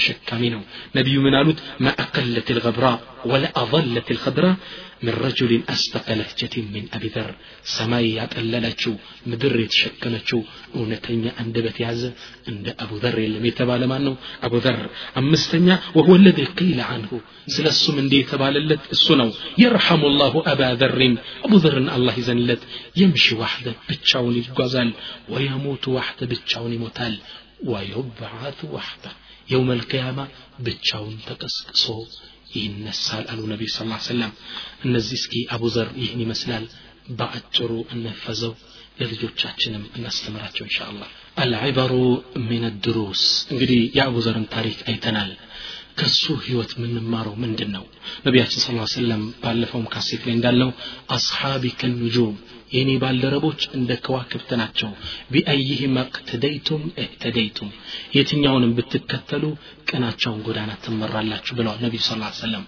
نبي من ألود ما أقلت الغبراء الغبراء ولا أظلت الخضراء من رجل أسبق لهجة من أبي ذر ሰማይ ያጠለለችው ምድር የተሸከመችው እውነተኛ አንደበት ያዘ እንደ አቡ ዘር የለም የተባለ ማን ነው አቡ ዘር አምስተኛ وهو الذي قيل عنه ስለ እሱም እንዲህ የተባለለት እሱ ነው يرحم الله أبا ذر أبو ذر الله ይዘንለት يمشي وحده ብቻውን ይጓዛል ويموت وحده ብቻውን ይሞታል ويبعث وحده يوم القيامة ብቻውን ተቀስቅሶ ይነሳል አሉ ነቢዩ ስ ሰለም እነዚህ እስኪ አቡ ዘር ይህን ይመስላል። በአጭሩ እንፈዘው ለልጆቻችንም እናስተምራቸው እንሻ አላህ አልዕበሩ ምን ድሩስ። እንግዲህ የአቡ ዘርን ታሪክ አይተናል። ከሱ ህይወት የምንማረው ምንድን ነው ነቢያችን ስ ሰለም ባለፈውም ካሴት ላይ እንዳልነው አስሓቢ ከኑጁም የኔ ባልደረቦች እንደ ከዋክብት ናቸው። ቢአይህም እቅትደይቱም እህተደይቱም የትኛውንም ብትከተሉ ቅናቸውን ጎዳና ትመራላችሁ ብለዋል ነቢዩ ስ ሰለም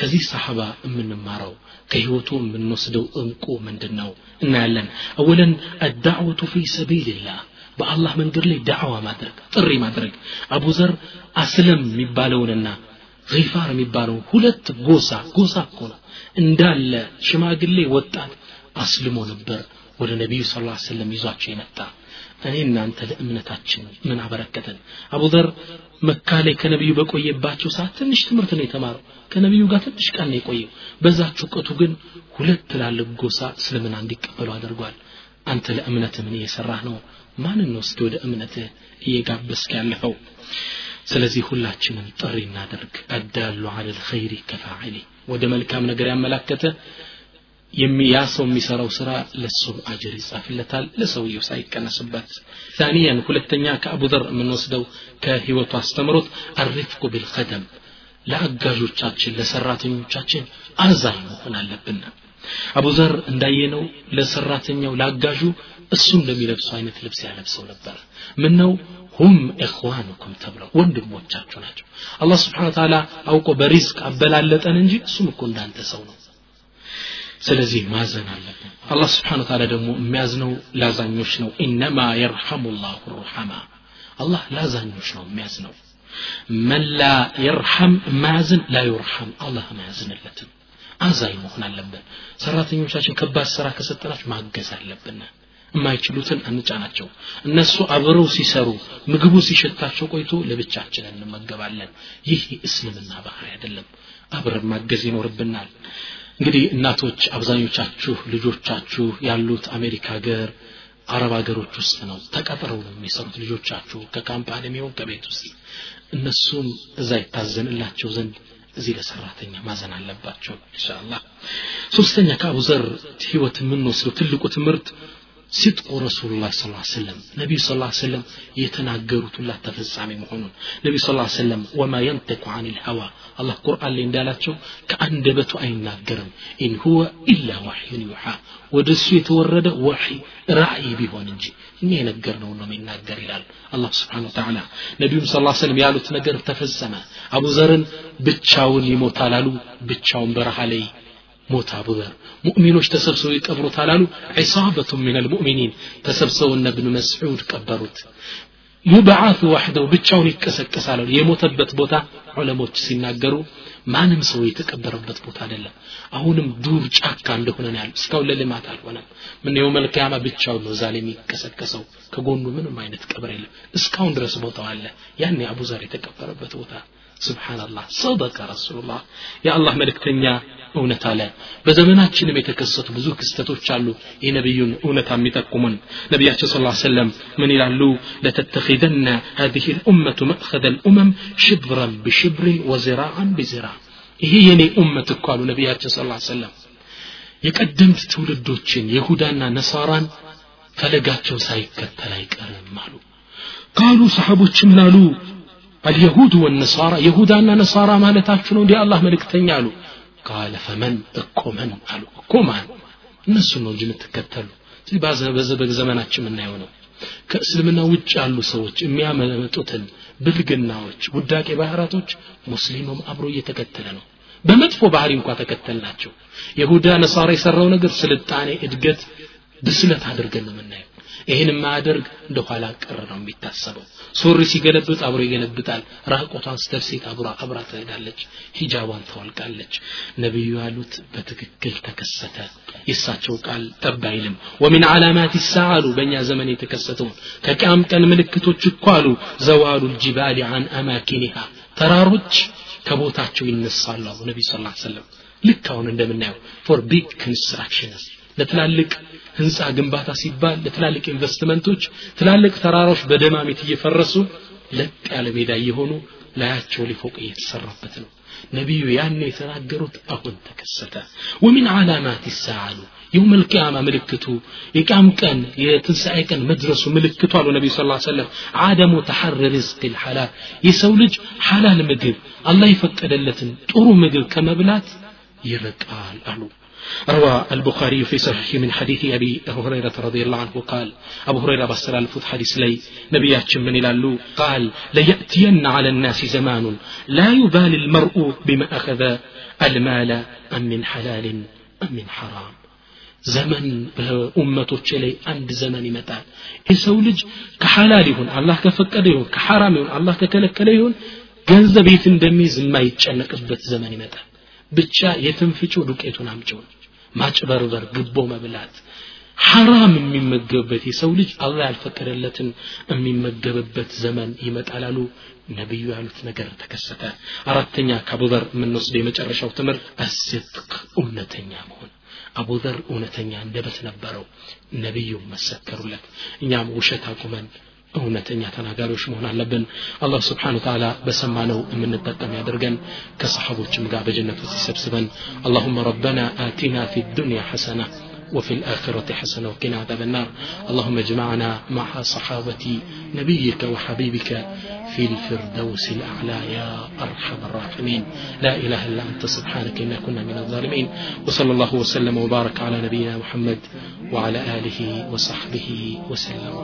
ከዚህ ሰሓባ የምንማረው ከህይወቱ የምንወስደው እንቁ ምንድን ነው እናያለን። አወለን አዳዕወቱ ፊ ሰቢልላህ በአላህ መንገድ ላይ ዳዕዋ ማድረግ ጥሪ ማድረግ። አቡ ዘር አስለም የሚባለውንና ጊፋር የሚባለውን ሁለት ጎሳ ጎሳ እኮ ነው። እንዳለ ሽማግሌ ወጣት አስልሞ ነበር ወደ ነቢዩ ስ ሰለም ይዟቸው የመጣ። እኔ እናንተ ለእምነታችን ምን አበረከተን? አቡዘር መካ ላይ ከነቢዩ በቆየባቸው ሰዓት ትንሽ ትምህርት ነው የተማረው። ከነቢዩ ጋር ትንሽ ቀን ነው የቆየው። በዛች እውቀቱ ግን ሁለት ትላልቅ ጎሳ እስልምና እንዲቀበሉ አድርጓል። አንተ ለእምነት ምን እየሰራህ ነው? ማንን እስኪ ወደ እምነትህ እየጋበስክ ያለፈው? ስለዚህ ሁላችንም ጥሪ እናደርግ። አዳሉ አለ ልኸይሪ ከፋዕሊ። ወደ መልካም ነገር ያመላከተ ያ ሰው የሚሰራው ስራ ለሱ አጅር ይጻፍለታል ለሰውየው ሳይቀነስበት ثانيا ሁለተኛ ከአቡ ዘር የምንወስደው ከህይወቱ አስተምሮት አሪፍቁ ቢልቀደም ለአጋዦቻችን ለሰራተኞቻችን አዛኝ መሆን አለብን አቡ ዘር እንዳየነው ለሰራተኛው ለአጋዡ እሱ እንደሚለብሰው አይነት ልብስ ያለብሰው ነበር ምን ነው ሁም እኽዋኑኩም ተብለው ወንድሞቻችሁ ናቸው አላህ ስብሓን ተዓላ አውቆ በሪዝቅ አበላለጠን እንጂ እሱም እኮ እንዳንተ ሰው ነው ስለዚህ ማዘን አለብን። አላህ ስብሓን ታላ ደግሞ የሚያዝነው ላዛኞች ነው። ኢነማ የርሐሙ ላሁ ሩሐማ። አላህ ላዛኞች ነው የሚያዝነው። መን ላ የርሐም ማያዝን ላ ዩርሐም። አላህ ማያዝንለትም። አዛኝ መሆን አለብን። ሰራተኞቻችን ከባድ ስራ ከሰጠናቸው ማገዝ አለብን። የማይችሉትን አንጫናቸው። እነሱ አብረው ሲሰሩ ምግቡ ሲሸታቸው ቆይቶ ለብቻችን እንመገባለን። ይህ የእስልምና ባህሪ አይደለም። አብረን ማገዝ ይኖርብናል እንግዲህ እናቶች አብዛኞቻችሁ ልጆቻችሁ ያሉት አሜሪካ ሀገር አረብ ሀገሮች ውስጥ ነው። ተቀጥረው ነው የሚሰሩት ልጆቻችሁ ከካምፓኒ የሚሆን ከቤት ውስጥ። እነሱም እዛ ይታዘንላቸው ዘንድ እዚህ ለሰራተኛ ማዘን አለባቸው ኢንሻአላህ። ሶስተኛ ከአቡ ህይወት የምንወስደው ትልቁ ትምህርት ሲጥቁ ረሱሉላህ ስ ሰለም ነቢዩ ስ ሰለም የተናገሩት ሁላ ተፈጻሚ መሆኑን ነቢዩ ስ ሰለም ወማ የንጠቁ አን ልሀዋ አላህ ቁርአን ላይ እንዳላቸው ከአንደበቱ አይናገርም ኢን ሁወ ኢላ ዋሕዩን ዩሓ ወደ እሱ የተወረደ ወሒ ራእይ ቢሆን እንጂ እኛ የነገርነው ነው የሚናገር ይላል አላህ ስብሓን ወተዓላ ነቢዩም ስ ሰለም ያሉት ነገር ተፈጸመ አቡዘርን ብቻውን ይሞታል አሉ ብቻውን በረሃ ላይ ሞት አቡዘር ሙእሚኖች ተሰብስበው ይቀብሩታል አሉ። ዒሳበቱ ምን ልሙእሚኒን ተሰብስበው እነ ብን መስዑድ ቀበሩት። ዩብዓቱ ዋሕደው ብቻውን ይቀሰቀሳል የሞተበት ቦታ ዑለሞች ሲናገሩ ማንም ሰው የተቀበረበት ቦታ አይደለም። አሁንም ዱር ጫካ እንደሆነ ነው ያሉ እስካሁን ለልማት አልሆነም። ምን የው መልክያማ ብቻውን ነው ዛሬ የሚቀሰቀሰው። ከጎኑ ምንም አይነት ቀብር የለም። እስካሁን ድረስ ቦታው አለ። ያኔ አቡዘር የተቀበረበት ቦታ ስብሓንላህ ሰደቀ ረሱሉላህ የአላህ መልእክተኛ እውነት አለ በዘመናችንም የተከሰቱ ብዙ ክስተቶች አሉ የነቢዩን እውነታ የሚጠቁሙን ነቢያችን ስ ሰለም ምን ይላሉ ለተተኪደነ هذه الأمة مأخذ الأمم شبرا بشبر وزراعا بزراع ይሄ የኔ ኡመት እኮ አሉ ነቢያችን ስ ሰለም የቀደምት ትውልዶችን የሁዳና ነሳራን ፈለጋቸው ሳይከተል አይቀርም አሉ ካሉ ሰሓቦች ምን አሉ አልየሁድ ወነሳራ የሁዳና ነሳራ ማለታችሁ ነው እንዲህ አላህ መልእክተኛ አሉ ቃለ ፈመን እኮ መን አሉ እኮ ማን? እነሱ ነው እንጂ የምትከተሉ። በዘበግ ዘመናችን የምናየው ነው። ከእስልምና ውጭ ያሉ ሰዎች የሚያመጡትን ብልግናዎች ውዳቄ ባህራቶች ሙስሊሙም አብሮ እየተከተለ ነው። በመጥፎ ባህሪ እንኳ ተከተልናቸው። የሁዳ ነሳራ የሰራው ነገር ስልጣኔ እድገት ብስለት አድርገን ነው የምናየው። ይህን የማያደርግ እንደ ኋላ ቀር ነው የሚታሰበው። ሱሪ ሲገለብጥ አብሮ ይገለብጣል። ራቆቷን ስተር ሴት አብራ ትሄዳለች። ሂጃቧን ታወልቃለች ነቢዩ ያሉት በትክክል ተከሰተ። የእሳቸው ቃል ጠብ አይልም። ወሚን ዓላማት ይሳአሉ በእኛ ዘመን የተከሰተውን ከቅያም ቀን ምልክቶች እኮ አሉ። ዘዋሉ ልጅባሊ አን አማኪኒሃ ተራሮች ከቦታቸው ይነሳሉ አሉ ነቢ ስ ሰለም ልክ አሁን እንደምናየው ፎር ቢግ ኮንስትራክሽንስ ለትላልቅ ህንፃ ግንባታ ሲባል ለትላልቅ ኢንቨስትመንቶች ትላልቅ ተራራዎች በደማሚት እየፈረሱ ለጥ ያለ ሜዳ እየሆኑ ላያቸው ሊፎቅ እየተሰራበት ነው ነቢዩ ያን የተናገሩት አሁን ተከሰተ ወሚን ዓላማት ይሳአሉ የውም ልቅያማ ምልክቱ የቅያም ቀን የትንሣኤ ቀን መድረሱ ምልክቱ አሉ ነቢዩ ስ ሰለም አደሙ ተሐር ርዝቅ ልሐላል የሰው ልጅ ሐላል ምግብ አላህ የፈቀደለትን ጥሩ ምግብ ከመብላት ይርቃል አሉ روى البخاري في صحيح من حديث أبي هريرة رضي الله عنه قال أبو هريرة بسر الفت حديث لي نبيات من إلى قال ليأتين على الناس زمان لا يبالي المرء بما أخذ المال أم من حلال أم من حرام ዘመን በኡመቶች ላይ አንድ ዘመን ይመጣል የሰው ልጅ ከሐላል ይሁን አላህ ከፈቀደ ይሁን ከሐራም ይሁን አላህ ከከለከለ ይሁን ገንዘብ የት እንደሚይዝ የማይጨነቅበት ዘመን ይመጣል ብቻ የትንፍጩ ዱቄቱን አምጪው። ማጭበርበር ግቦ መብላት ሐራም የሚመገብበት የሰው ልጅ አላህ ያልፈቀደለትን የሚመገብበት ዘመን ይመጣል አሉ ነቢዩ ያሉት ነገር ተከሰተ። አራተኛ ከአቡዘር የምንወስደው የመጨረሻው ትምህርት አስድቅ እውነተኛ መሆን። አቡዘር እውነተኛ እንደበት ነበረው። ነቢዩ መሰከሩለት። እኛም ውሸት አቁመን እውነተኛ ተናጋሪዎች መሆን አለብን አላህ ስብሓን ተዓላ በሰማነው የምንጠቀም ያደርገን ከሰሓቦችም ጋር በጀነት ውስጥ ይሰብስበን اللهم ربنا آتنا في الدنيا حسنة وفي الآخرة حسنة وقنا عذاب النار اللهم اجمعنا مع صحابة نبيك وحبيبك في الفردوس الأعلى يا أرحم الراحمين لا إله إلا أنت سبحانك إنا كنا من الظالمين وصلى الله وسلم وبارك على نبينا محمد وعلى آله وصحبه وسلم